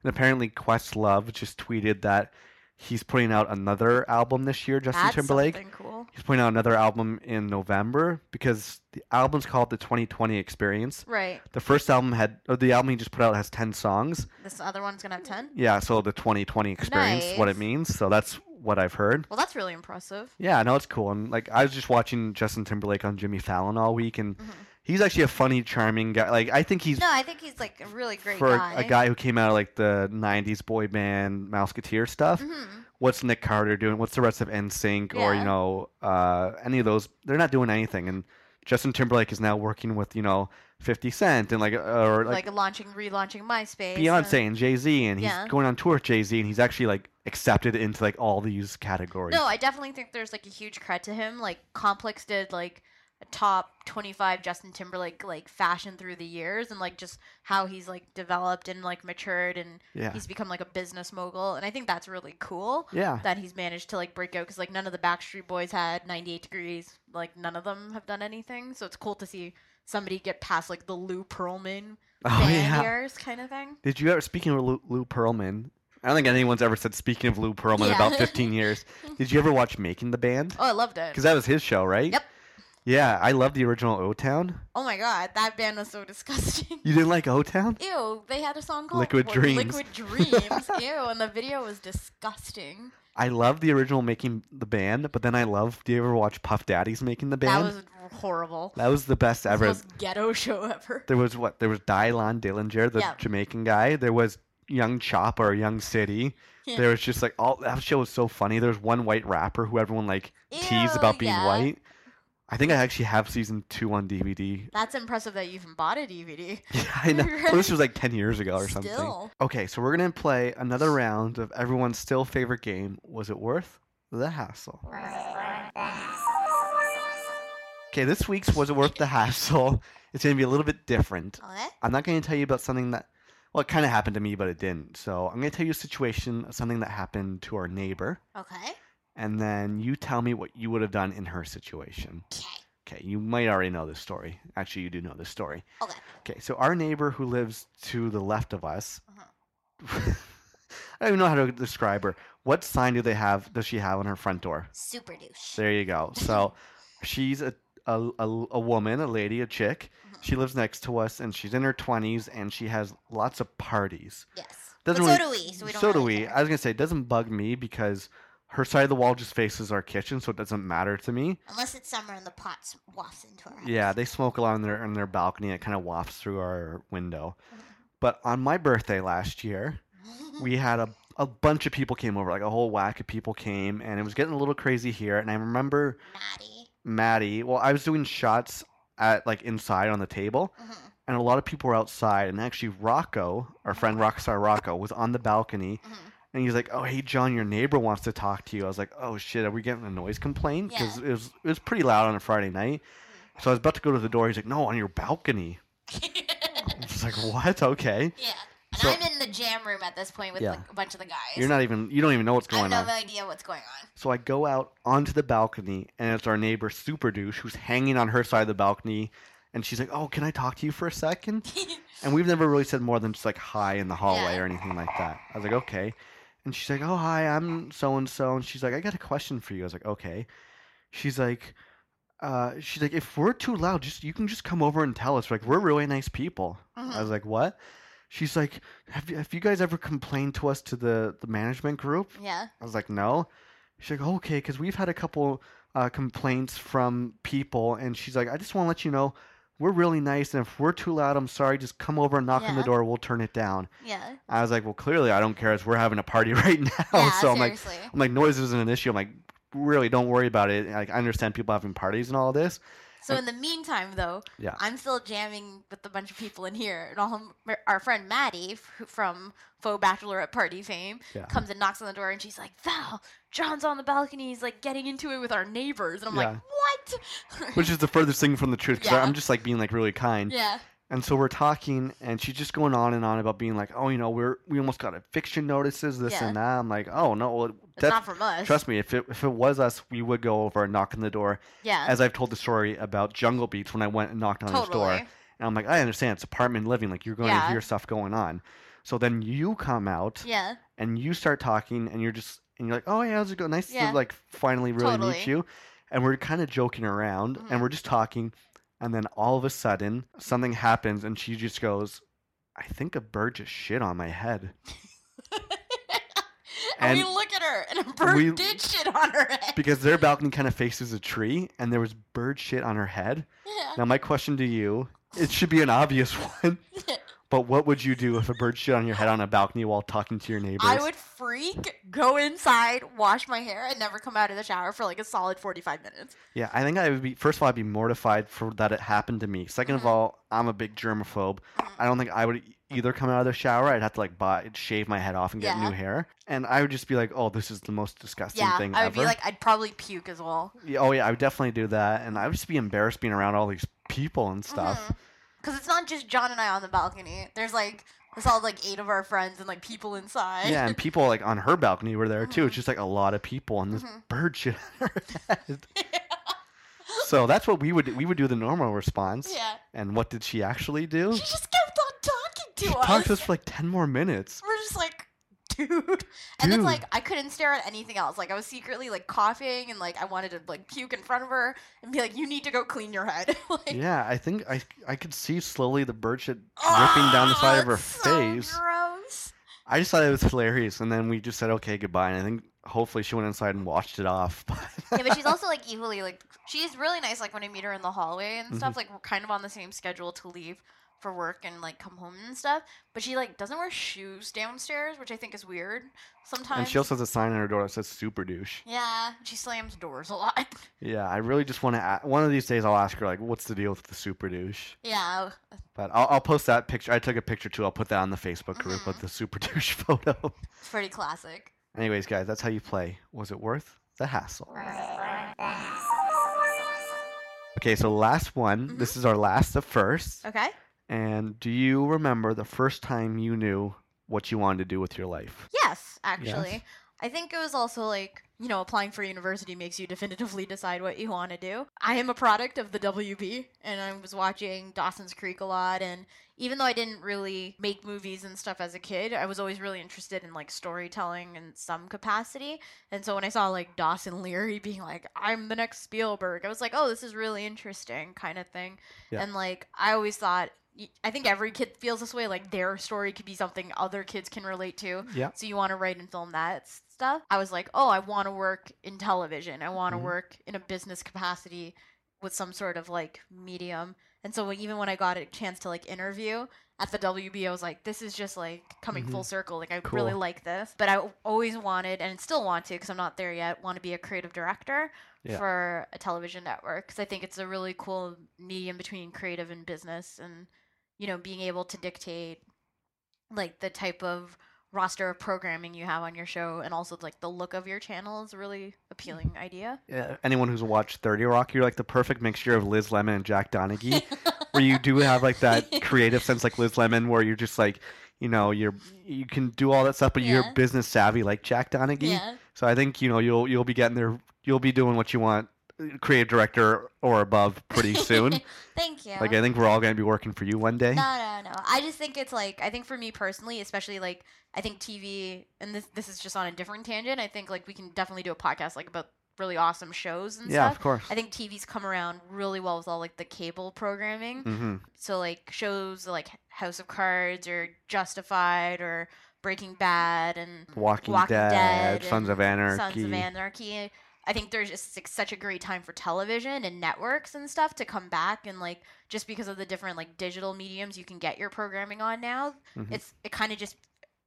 And apparently, Questlove just tweeted that he's putting out another album this year. Justin That's Timberlake. cool. He's putting out another album in November because the album's called the 2020 Experience. Right. The first album had, or the album he just put out has 10 songs. This other one's gonna have ten. Yeah, so the 2020 Experience, what it means. So that's what I've heard. Well, that's really impressive. Yeah, no, it's cool. And like, I was just watching Justin Timberlake on Jimmy Fallon all week, and Mhm. He's actually a funny, charming guy. Like, I think he's No, I think he's like a really great for guy. a guy who came out of like the '90s boy band Mouseketeer stuff. hmm What's Nick Carter doing? What's the rest of NSYNC or you know uh, any of those? They're not doing anything. And Justin Timberlake is now working with you know 50 Cent and like or Like, like, launching, relaunching MySpace. Beyonce and Jay Z, and he's Yeah. going on tour with Jay Z, and he's actually like accepted into like all these categories. No, I definitely think there's like a huge credit to him. Like Complex did like top 25 Justin Timberlake like fashion through the years and like just how he's like developed and like matured and yeah, he's become like a business mogul and I think that's really cool yeah, that he's managed to like break out because like none of the Backstreet Boys had 98 degrees like none of them have done anything so it's cool to see somebody get past like the Lou Pearlman oh yeah. years kind of thing. Did you ever? Speaking of Lou, Lou Pearlman, I don't think anyone's ever said speaking of Lou Pearlman Yeah. about 15 years. Did you ever watch Making the Band? Oh, I loved it. Because that was his show, right? Yep. Yeah, I love the original O Town. Oh my god, that band was so disgusting. You didn't like O Town? Ew, they had a song called Liquid Dreams. Liquid Dreams. Ew, and the video was disgusting. I love the original Making the Band, but then I love. Do you ever watch Puff Daddy's Making the Band? That was horrible. That was the best ever. the most ghetto show ever. There was what? There was Dylan Dillinger, the Yeah. Jamaican guy. There was Young Chop or Young City. Yeah. there was just like all that show was so funny. There's one white rapper who everyone like teased Ew, about being yeah. white. I think I actually have season two on DVD. That's impressive that you even bought a DVD. Yeah, I know. Well, this was like ten years ago or something. Still. Okay, so we're gonna play another round of everyone's still favorite game. Was it worth the hassle? Okay, this week's was it worth the hassle? It's gonna be a little bit different. Okay. I'm not gonna tell you about something that, well, it kind of happened to me, but it didn't. So I'm gonna tell you a situation, of something that happened to our neighbor, Okay. And then you tell me what you would have done in her situation. Okay. Okay, you might already know this story. Actually, you do know this story. Okay. Okay, so our neighbor who lives to the left of us, Uh-huh. I don't even know how to describe her. What sign do they have? Does she have on her front door? Super douche. There you go. So she's a a, a, a woman, a lady, a chick. Mhm. She lives next to us, and she's in her twenties, and she has lots of parties. Yes. Doesn't but really- so do we. So we don't. so do we. care. I was gonna say it doesn't bug me because her side of the wall just faces our kitchen, so it doesn't matter to me. Unless it's summer and the pots wafts into our house. Yeah, they smoke along their on their balcony. It kind of wafts through our window. Mhm. But on my birthday last year, we had a a bunch of people came over, like a whole whack of people came, and it was getting a little crazy here. And I remember Maddie. Maddie. Well, I was doing shots at like inside on the table, Mhm. and a lot of people were outside. And actually, Rocco, our friend Rockstar Rocco, was on the balcony, Mhm. And he's like, "Oh, hey, John, your neighbor wants to talk to you." I was like, "Oh shit, are we getting a noise complaint?" Because Yeah. it was it was pretty loud on a Friday night. So I was about to go to the door. He's like, "No, on your balcony." I was like, "What? Okay." yeah. And So- I'm in the jam room at this point with Yeah. like, a bunch of the guys. You're not even you don't even know what's going on. I have no on. idea what's going on. So I go out onto the balcony, and it's our neighbor Super Douche who's hanging on her side of the balcony, and she's like, "Oh, can I talk to you for a second? And we've never really said more than just like hi in the hallway Yeah. or anything like that. I was like, okay. And she's like, oh hi, I'm so and so, and she's like, I got a question for you. I was like, okay. She's like, uh, she's like, if we're too loud, just you can just come over and tell us. Like, we're really nice people. I Mhm. was like, what? She's like, have you, have you guys ever complained to us to the the management group? yeah. I was like, no. She's like, okay, because we've had a couple uh, complaints from people, and she's like, I just want to let you know, we're really nice, and if we're too loud, I'm sorry. Just come over and knock on the door. We'll turn it down. Yeah. I was like, well, clearly I don't care, as we're having a party right now. yeah. so I'm like. I'm like, noise isn't an issue. I'm like, really, don't worry about it. Like, I understand people having parties and all this. So in the meantime, though, Yeah. I'm still jamming with a bunch of people in here, and all our friend Maddie f- from Faux Bachelorette Party fame Yeah. comes and knocks on the door, and she's like, "Val, John's on the balcony. He's like getting into it with our neighbors," and I'm Yeah. like, "What?" Which is the furthest thing from the truth. Because. I'm just like being like really kind. yeah, And so we're talking, and she's just going on and on about being like, oh, you know, we're we almost got eviction notices, this Yeah. and that. I'm like, oh no, well, it's that, not from us. trust me, if it if it was us, we would go over and knock on the door. Yeah, As I've told the story about Jungle Beats when I went and knocked on his door, and I'm like, I understand, it's apartment living, like you're going to hear stuff going on. So then you come out Yeah, and you start talking, and you're just and you're like, oh yeah, how's it going? Nice Yeah. to like finally really meet Totally. you. And we're kind of joking around, Mhm. and we're just talking, and then all of a sudden something happens, and she just goes, I think a bird just shit on my head. and, we look at her, and a bird we- did shit on her head. because their balcony kind of faces a tree, and there was bird shit on her head. yeah. Now my question to you, it should be an obvious one, but what would you do if a bird shit on your head on a balcony while talking to your neighbors? I would freak, go inside, wash my hair, and never come out of the shower for like a solid 45 minutes. Yeah, I think I would be. First of all, I'd be mortified for that it happened to me. 2nd of Mhm. all, I'm a big germaphobe. Mhm. I don't think I would either come out of the shower. I'd have to like buy, shave my head off and get Yeah. new hair, and I would just be like, "Oh, this is the most disgusting Yeah, thing I would ever." be like, I'd probably puke as well. Yeah, oh yeah, I would definitely do that, and I would just be embarrassed being around all these people and stuff. Because it's not just John and I on the balcony. There's like, there's all like eight of our friends and like people inside. Yeah, and people like on her balcony were there too. Mhm. It's just like a lot of people, and this Mhm. bird shit on her head. So that's what we would we would do the normal response. yeah. And what did she actually do? She just kept on talking to She us. talked to us for like ten more minutes. We're just like, dude. And it's like I couldn't stare at anything else. Like I was secretly like coughing and like I wanted to like puke in front of her and be like, you need to go clean your head. like, Yeah, I think I I could see slowly the bird shit dripping down the side of her "Oh, so face. gross. I just thought it was hilarious, and then we just said okay goodbye. And I think hopefully she went inside and watched it off. yeah, but she's also like equally like she's really nice. Like when I meet her in the hallway and Mm-hmm. stuff, like we're kind of on the same schedule to leave. For work and like come home and stuff. But she like doesn't wear shoes downstairs, which I think is weird sometimes. And she also has a sign on her door that says super douche. yeah, she slams doors a lot. Yeah, I really just want to. One of these days, I'll ask her like, "What's the deal with the super douche?" yeah, But I'll, I'll post that picture. I took a picture too. I'll put that on the Facebook group Mhm. with the super douche photo. it's pretty classic. Anyways, guys, that's how you play. Was it worth the hassle? Okay, so last one. This is our last of first. Okay. And do you remember the first time you knew what you wanted to do with your life? Yes, actually. Yes? I think it was also like, you know, applying for university makes you definitively decide what you want to do. I am a product of the WB, and I was watching Dawson's Creek a lot. And even though I didn't really make movies and stuff as a kid, I was always really interested in like storytelling in some capacity. And so when I saw like Dawson Leery being like, I'm the next Spielberg, I was like, oh, this is really interesting, kind of thing. Yeah. And like, I always thought, y- I think every kid feels this way. Like their story could be something other kids can relate to. Yeah. So you want to write and film that stuff. I was like, oh, I want to work in television. I want to Mhm. work in a business capacity with some sort of like medium. And so even when I got a chance to like interview at the WB, I was like, this is just like coming Mhm. full circle. Like I really like this. But I always wanted and still want to because I'm not there yet. Want to be a creative director Yeah. for a television network because I think it's a really cool medium between creative and business and you know being able to dictate like the type of roster of programming you have on your show and also like the look of your channel is a really appealing idea. Yeah, anyone who's watched 30 Rock, you're like the perfect mixture of Liz Lemon and Jack Donaghy, where you do have like that creative sense like Liz Lemon, where you're just like, you know, you're you can do all that stuff, but you're business savvy like Jack Donaghy. yeah. So I think you know you'll you'll be getting there, you'll be doing what you want, creative director or above pretty soon. Thank you. like I think we're all gonna be working for you one day. No, no, no. I just think it's like I think for me personally, especially like I think TV, and this this is just on a different tangent. I think like we can definitely do a podcast like about really awesome shows and yeah, stuff. of course. I think TV's come around really well with all like the cable programming. hmm So like shows like House of Cards or Justified or Breaking Bad and Walking, Walking Dead, Dead Sons of Anarchy. Sons of Anarchy. I think there's just like, such a great time for television and networks and stuff to come back and like just because of the different like digital mediums you can get your programming on now, Mhm. it's it kind of just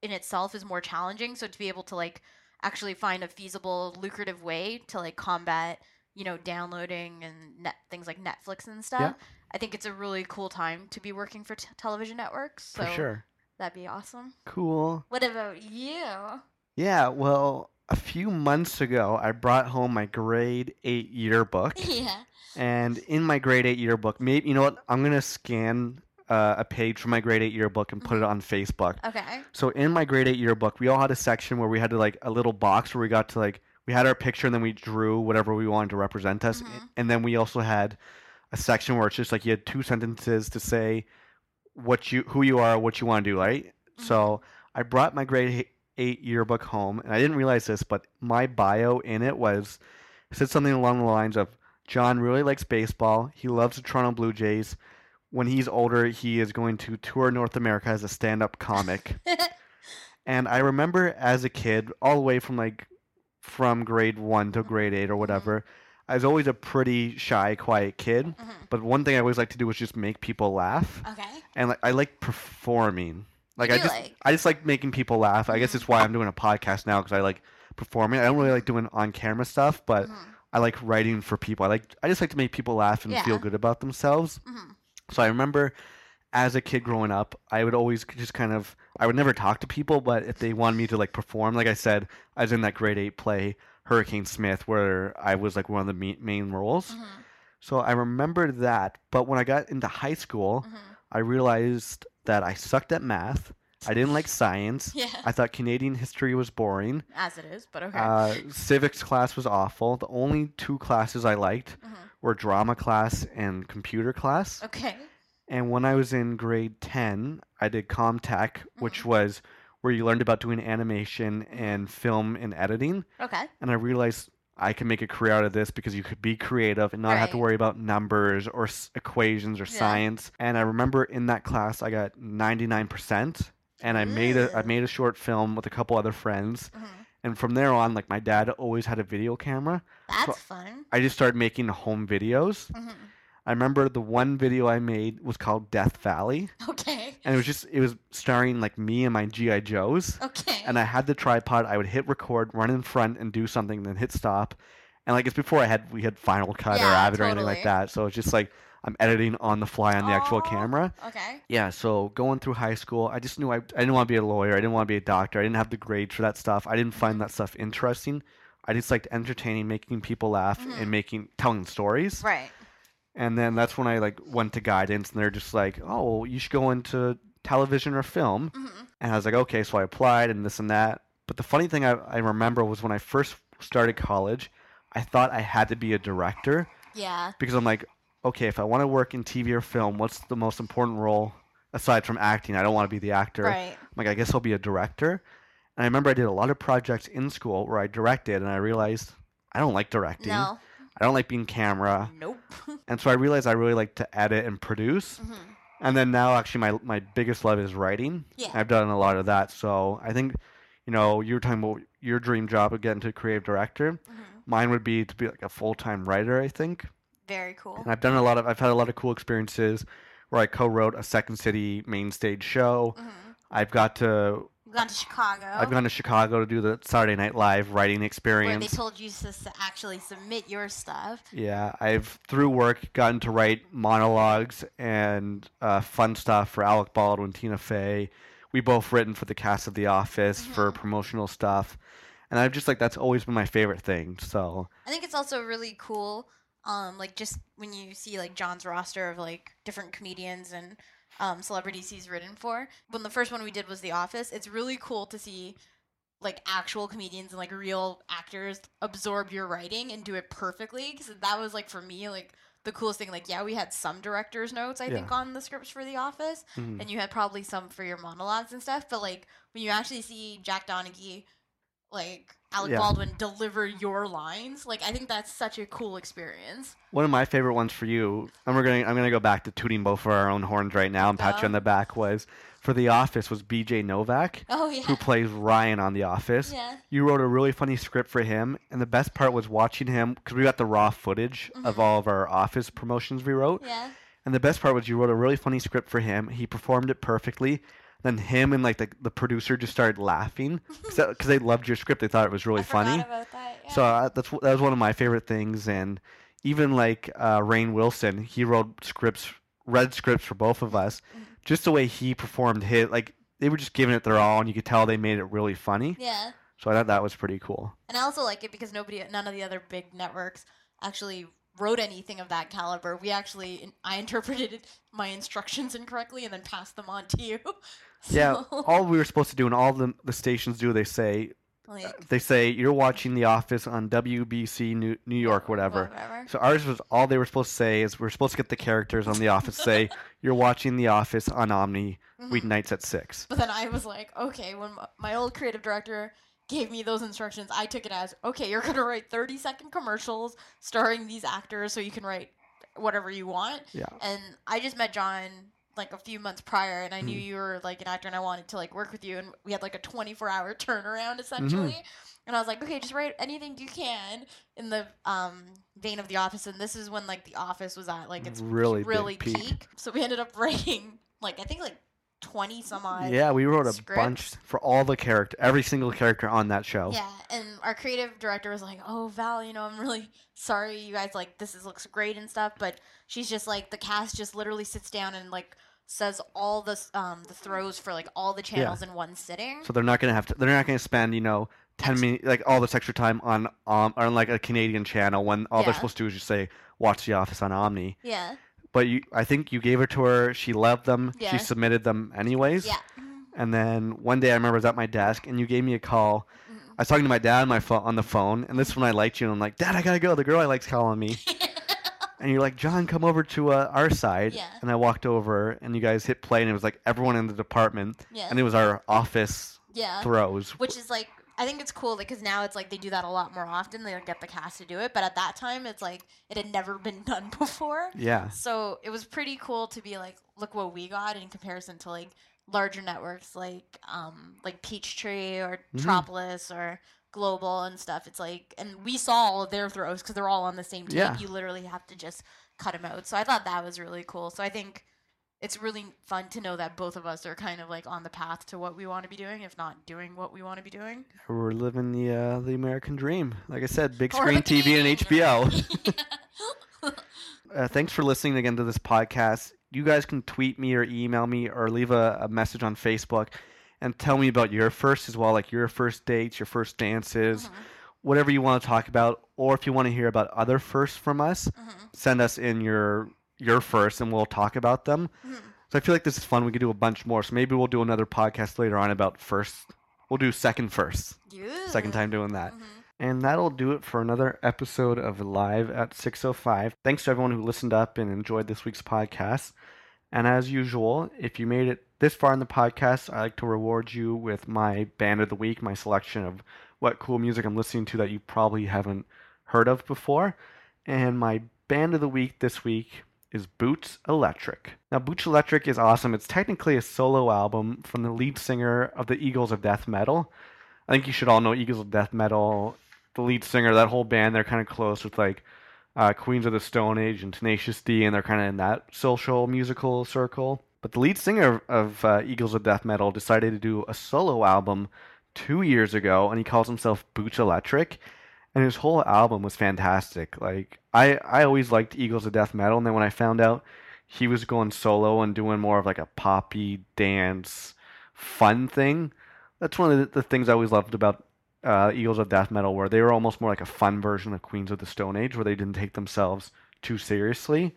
in itself is more challenging. So to be able to like actually find a feasible, lucrative way to like combat, you know, downloading and net things like Netflix and stuff. Yeah. I think it's a really cool time to be working for t- television networks. So for sure. that'd be awesome. Cool. What about you? Yeah, well, a few months ago, I brought home my grade eight yearbook, yeah. and in my grade eight yearbook, maybe you know what? I'm gonna scan uh, a page from my grade eight yearbook and put it on Facebook. Okay. So in my grade eight yearbook, we all had a section where we had to like a little box where we got to like we had our picture and then we drew whatever we wanted to represent us, Mhm. and then we also had a section where it's just like you had two sentences to say what you who you are, what you want to do, right? So I brought my grade eight yearbook home, and I didn't realize this, but my bio in it was said something along the lines of John really likes baseball. He loves the Toronto Blue Jays. When he's older, he is going to tour North America as a stand-up comic. and I remember as a kid, all the way from like from grade one to grade eight or whatever, I was always a pretty shy, quiet kid. Mhm. But one thing I always like to do was just make people laugh Okay. and like I like performing. Like I just like? I just like making people laugh. I guess it's why I'm doing a podcast now because I like performing. I don't really like doing on camera stuff, but Mhm. I like writing for people. I like I just like to make people laugh and feel good about themselves. Mhm. So I remember as a kid growing up, I would always just kind of I would never talk to people, but if they wanted me to like perform, like I said, I was in that grade eight play Hurricane Smith where I was like one of the main roles. Mhm. So I remember that, but when I got into high school, Mhm. I realized that I sucked at math. I didn't like science. Yeah. I thought Canadian history was boring. As it is, but okay. Uh, civics class was awful. The only two classes I liked Mhm. were drama class and computer class. Okay. And when I was in grade 10, I did Comtech, which was where you learned about doing animation and film and editing. Okay. And I realized I can make a career out of this because you could be creative and not have to worry about numbers or s- equations or Yeah. science. And I remember in that class I got 99% and I made a I made a short film with a couple other friends. Mhm. And from there on like my dad always had a video camera. That's So- fun. I just started making home videos. Mhm. I remember the one video I made was called Death Valley, Okay. and it was just it was starring like me and my GI Joes. Okay. and I had the tripod. I would hit record, run in front, and do something, then hit stop. And like it's before I had we had Final Cut or Yeah, Avid or anything like that. So it's just like I'm editing on the fly on the actual camera. okay. Yeah. So going through high school, I just knew I, I didn't want to be a lawyer. I didn't want to be a doctor. I didn't have the grades for that stuff. I didn't find that stuff interesting. I just liked entertaining, making people laugh, Mhm. and making telling stories. Right. And then that's when I like went to guidance, and they're just like, "Oh, you should go into television or film." hmm And I was like, okay, so I applied and this and that. But the funny thing I, I remember was when I first started college, I thought I had to be a director Yeah. because I'm like, okay, if I want to work in TV or film, what's the most important role aside from acting? I don't want to be the actor. Right. I'm like, I guess I'll be a director. And I remember I did a lot of projects in school where I directed, and I realized I don't like directing. No. I don't like being camera. Nope. And so I realized I really like to edit and produce. hmm And then now, actually, my my biggest love is writing. Yeah. I've done a lot of that. So I think, you know, you were talking about your dream job of getting to creative director. hmm Mine would be to be like a full time writer. I think. Very cool. And I've done a lot of. I've had a lot of cool experiences where I co-wrote a Second City main stage show. hmm I've got to. Gone to Chicago. I've gone to Chicago to do the Saturday Night Live writing experience. where they told you to actually submit your stuff. Yeah, I've through work gotten to write monologues and uh, fun stuff for Alec Baldwin, Tina Fey. We both written for the cast of The Office for Mhm. promotional stuff, and I've just like that's always been my favorite thing. So I think it's also really cool, um, like just when you see like John's roster of like different comedians and um, celebrities he's written for. When the first one we did was The Office, it's really cool to see like actual comedians and like real actors absorb your writing and do it perfectly. Because that was like for me like the coolest thing. Like yeah, we had some director's notes I Yeah. think on the scripts for The Office, mhm. and you had probably some for your monologues and stuff. But like when you actually see Jack Donaghy, like Alec Yeah. Baldwin deliver your lines, like I think that's such a cool experience. one of my favorite ones for you, and we're gonna I'm gonna go back to tooting both for our own horns right now and pat you on the back was for The Office was B.J. Novak. Oh yeah, Who plays Ryan on The Office? yeah, You wrote a really funny script for him, and the best part was watching him because we got the raw footage of Mhm. all of our office promotions we wrote. yeah. And the best part was you wrote a really funny script for him. He performed it perfectly. Then him and like the, the producer just started laughing because they loved your script. They thought it was really I funny. about that. Yeah. So uh, that's that was one of my favorite things. And even like uh, Rainn Wilson, he wrote scripts, read scripts for both of us. Mhm. Just the way he performed his, like they were just giving it their all, and you could tell they made it really funny. yeah, So I thought that was pretty cool. and I also like it because nobody, none of the other big networks actually wrote anything of that caliber. We actually, I interpreted my instructions incorrectly and then passed them on to you. Yeah, all we were supposed to do, and all the the stations do, they say like they say you're watching The Office on WBC New, New York, whatever. whatever. So ours was all they were supposed to say is we're supposed to get the characters on The Office say you're watching The Office on Omni Mhm. weeknights at six. But then I was like, okay, when m- my old creative director gave me those instructions, I took it as, okay, you're gonna write 30 second commercials starring these actors, so you can write whatever you want. Yeah. And I just met John like a few months prior, and I knew Mhm. you were like an actor, and I wanted to like work with you, and we had like a 24 hour turnaround essentially. Mm-hmm. And I was like, okay, just write anything you can in the um, vein of The Office, and this is when like The Office was at like its Really really peak. peak. So we ended up writing like I think like 20 some odd Yeah, we wrote a scripts. bunch for all the character, every single character on that show. Yeah, and our creative director was like, "Oh, Val, you know, I'm really sorry, you guys like this is looks great and stuff, but she's just like the cast just literally sits down and like says all the um the throws for like all the channels in one sitting." So they're not gonna have to. They're not gonna spend you know ten minutes like all this extra time on um on like a Canadian channel when all they're supposed to do is just say watch The Office on Omni. yeah, But you, I think you gave it to her. She loved them. Yeah. She submitted them anyways. yeah, And then one day I remember I was at my desk and you gave me a call. Mhm. I was talking to my dad on my phone on the phone, and this is when I liked you. And I'm like, Dad, I gotta go. The girl I like's calling me. And you're like, John, come over to uh, our side. Yeah. And I walked over, and you guys hit play, and it was like everyone in the department, yeah, and it was our office yeah. throws. Which is like I think it's cool because now it's like they do that a lot more often. They get the cast to do it, but at that time it's like it had never been done before. Yeah. So it was pretty cool to be like, look what we got in comparison to like larger networks like um like Peachtree or Mhm. Tropolis or Global and stuff. It's like, and we saw all of their throws because they're all on the same tape. Yeah. You literally have to just cut them out. So I thought that was really cool. So I think it's really fun to know that both of us are kind of like on the path to what we want to be doing, if not doing what we want to be doing. We're living the uh, the American dream. Like I said, big screen TV and. HBO. uh, thanks for listening again to this podcast. You guys can tweet me or email me or leave a, a message on Facebook and tell me about your first as well, like your first dates, your first dances, Mhm, whatever you want to talk about. Or if you want to hear about other firsts from us, mhm, send us in your your first and we'll talk about them. mhm. So I feel like this is fun. We could do a bunch more. So maybe we'll do another podcast later on about first. We'll do second first. Second time doing that. Mhm. And that'll do it for another episode of Live at 605. Thanks to everyone who listened up and enjoyed this week's podcast. And as usual, if you made it this far in the podcast, I like to reward you with my band of the week, my selection of what cool music I'm listening to that you probably haven't heard of before. And my band of the week this week is Boots Electric. Now, Boots Electric is awesome. It's technically a solo album from the lead singer of the Eagles of Death Metal. I think you should all know Eagles of Death Metal. The lead singer, that whole band, they're kind of close with like uh, Queens of the Stone Age and Tenacious D, and they're kind of in that social musical circle. But the lead singer of uh, Eagles of Death Metal decided to do a solo album two years ago, and he calls himself Boots Electric. And his whole album was fantastic. Like I, I always liked Eagles of Death Metal, and then when I found out he was going solo and doing more of like a poppy dance fun thing, that's one of the, the things I always loved about uh, Eagles of Death Metal, where they were almost more like a fun version of Queens of the Stone Age, where they didn't take themselves too seriously.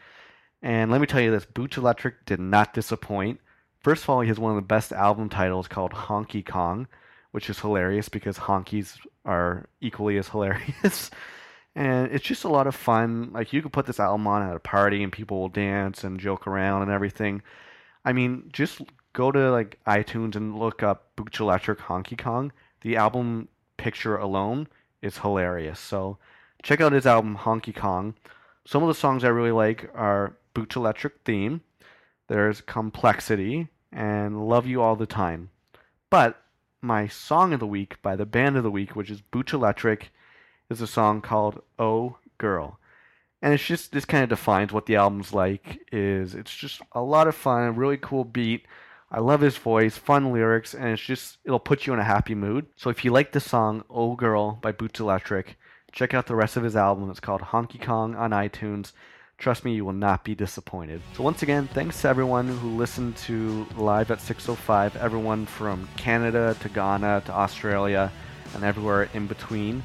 And let me tell you this Boots Electric did not disappoint. First of all, he has one of the best album titles called Honkey Kong, which is hilarious because honkies are equally as hilarious. and it's just a lot of fun. Like, you could put this album on at a party and people will dance and joke around and everything. I mean, just go to like iTunes and look up Boots Electric Honkey Kong. The album picture alone is hilarious. So check out his album Honkey Kong. Some of the songs I really like are Boots Electric Theme, there's Complexity, and Love You All the Time. But my song of the week by the band of the week, which is Boots Electric, is a song called Oh Girl. And it's just this kind of defines what the album's like is it's just a lot of fun, a really cool beat. I love his voice, fun lyrics, and it's just it'll put you in a happy mood. So if you like the song Oh Girl by Boots Electric, check out the rest of his album. It's called Honkey Kong on iTunes. Trust me, you will not be disappointed. So once again, thanks to everyone who listened to Live at 605, everyone from Canada to Ghana to Australia and everywhere in between.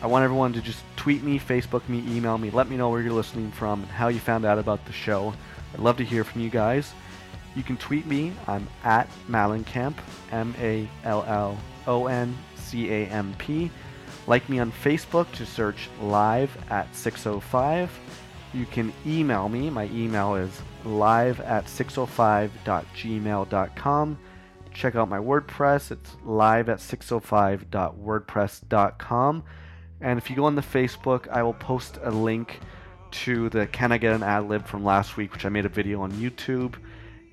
I want everyone to just tweet me, Facebook me, email me, let me know where you're listening from and how you found out about the show. I'd love to hear from you guys. You can tweet me. I'm at Malloncamp, M A L L O N C A M P. Like me on Facebook to search live at 605. You can email me. My email is live at 605.gmail.com. Check out my WordPress. It's live at 605.wordpress.com. And if you go on the Facebook, I will post a link to the Can I Get an Ad Lib from last week, which I made a video on YouTube.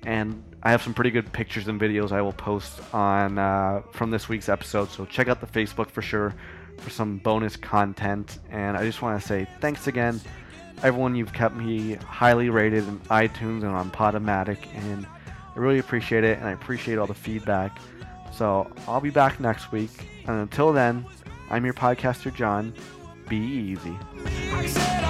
And I have some pretty good pictures and videos I will post on uh, from this week's episode. So check out the Facebook for sure for some bonus content. And I just want to say thanks again, everyone. You've kept me highly rated in iTunes and on Podomatic, and I really appreciate it. And I appreciate all the feedback. So I'll be back next week. And until then, I'm your podcaster, John. Be easy.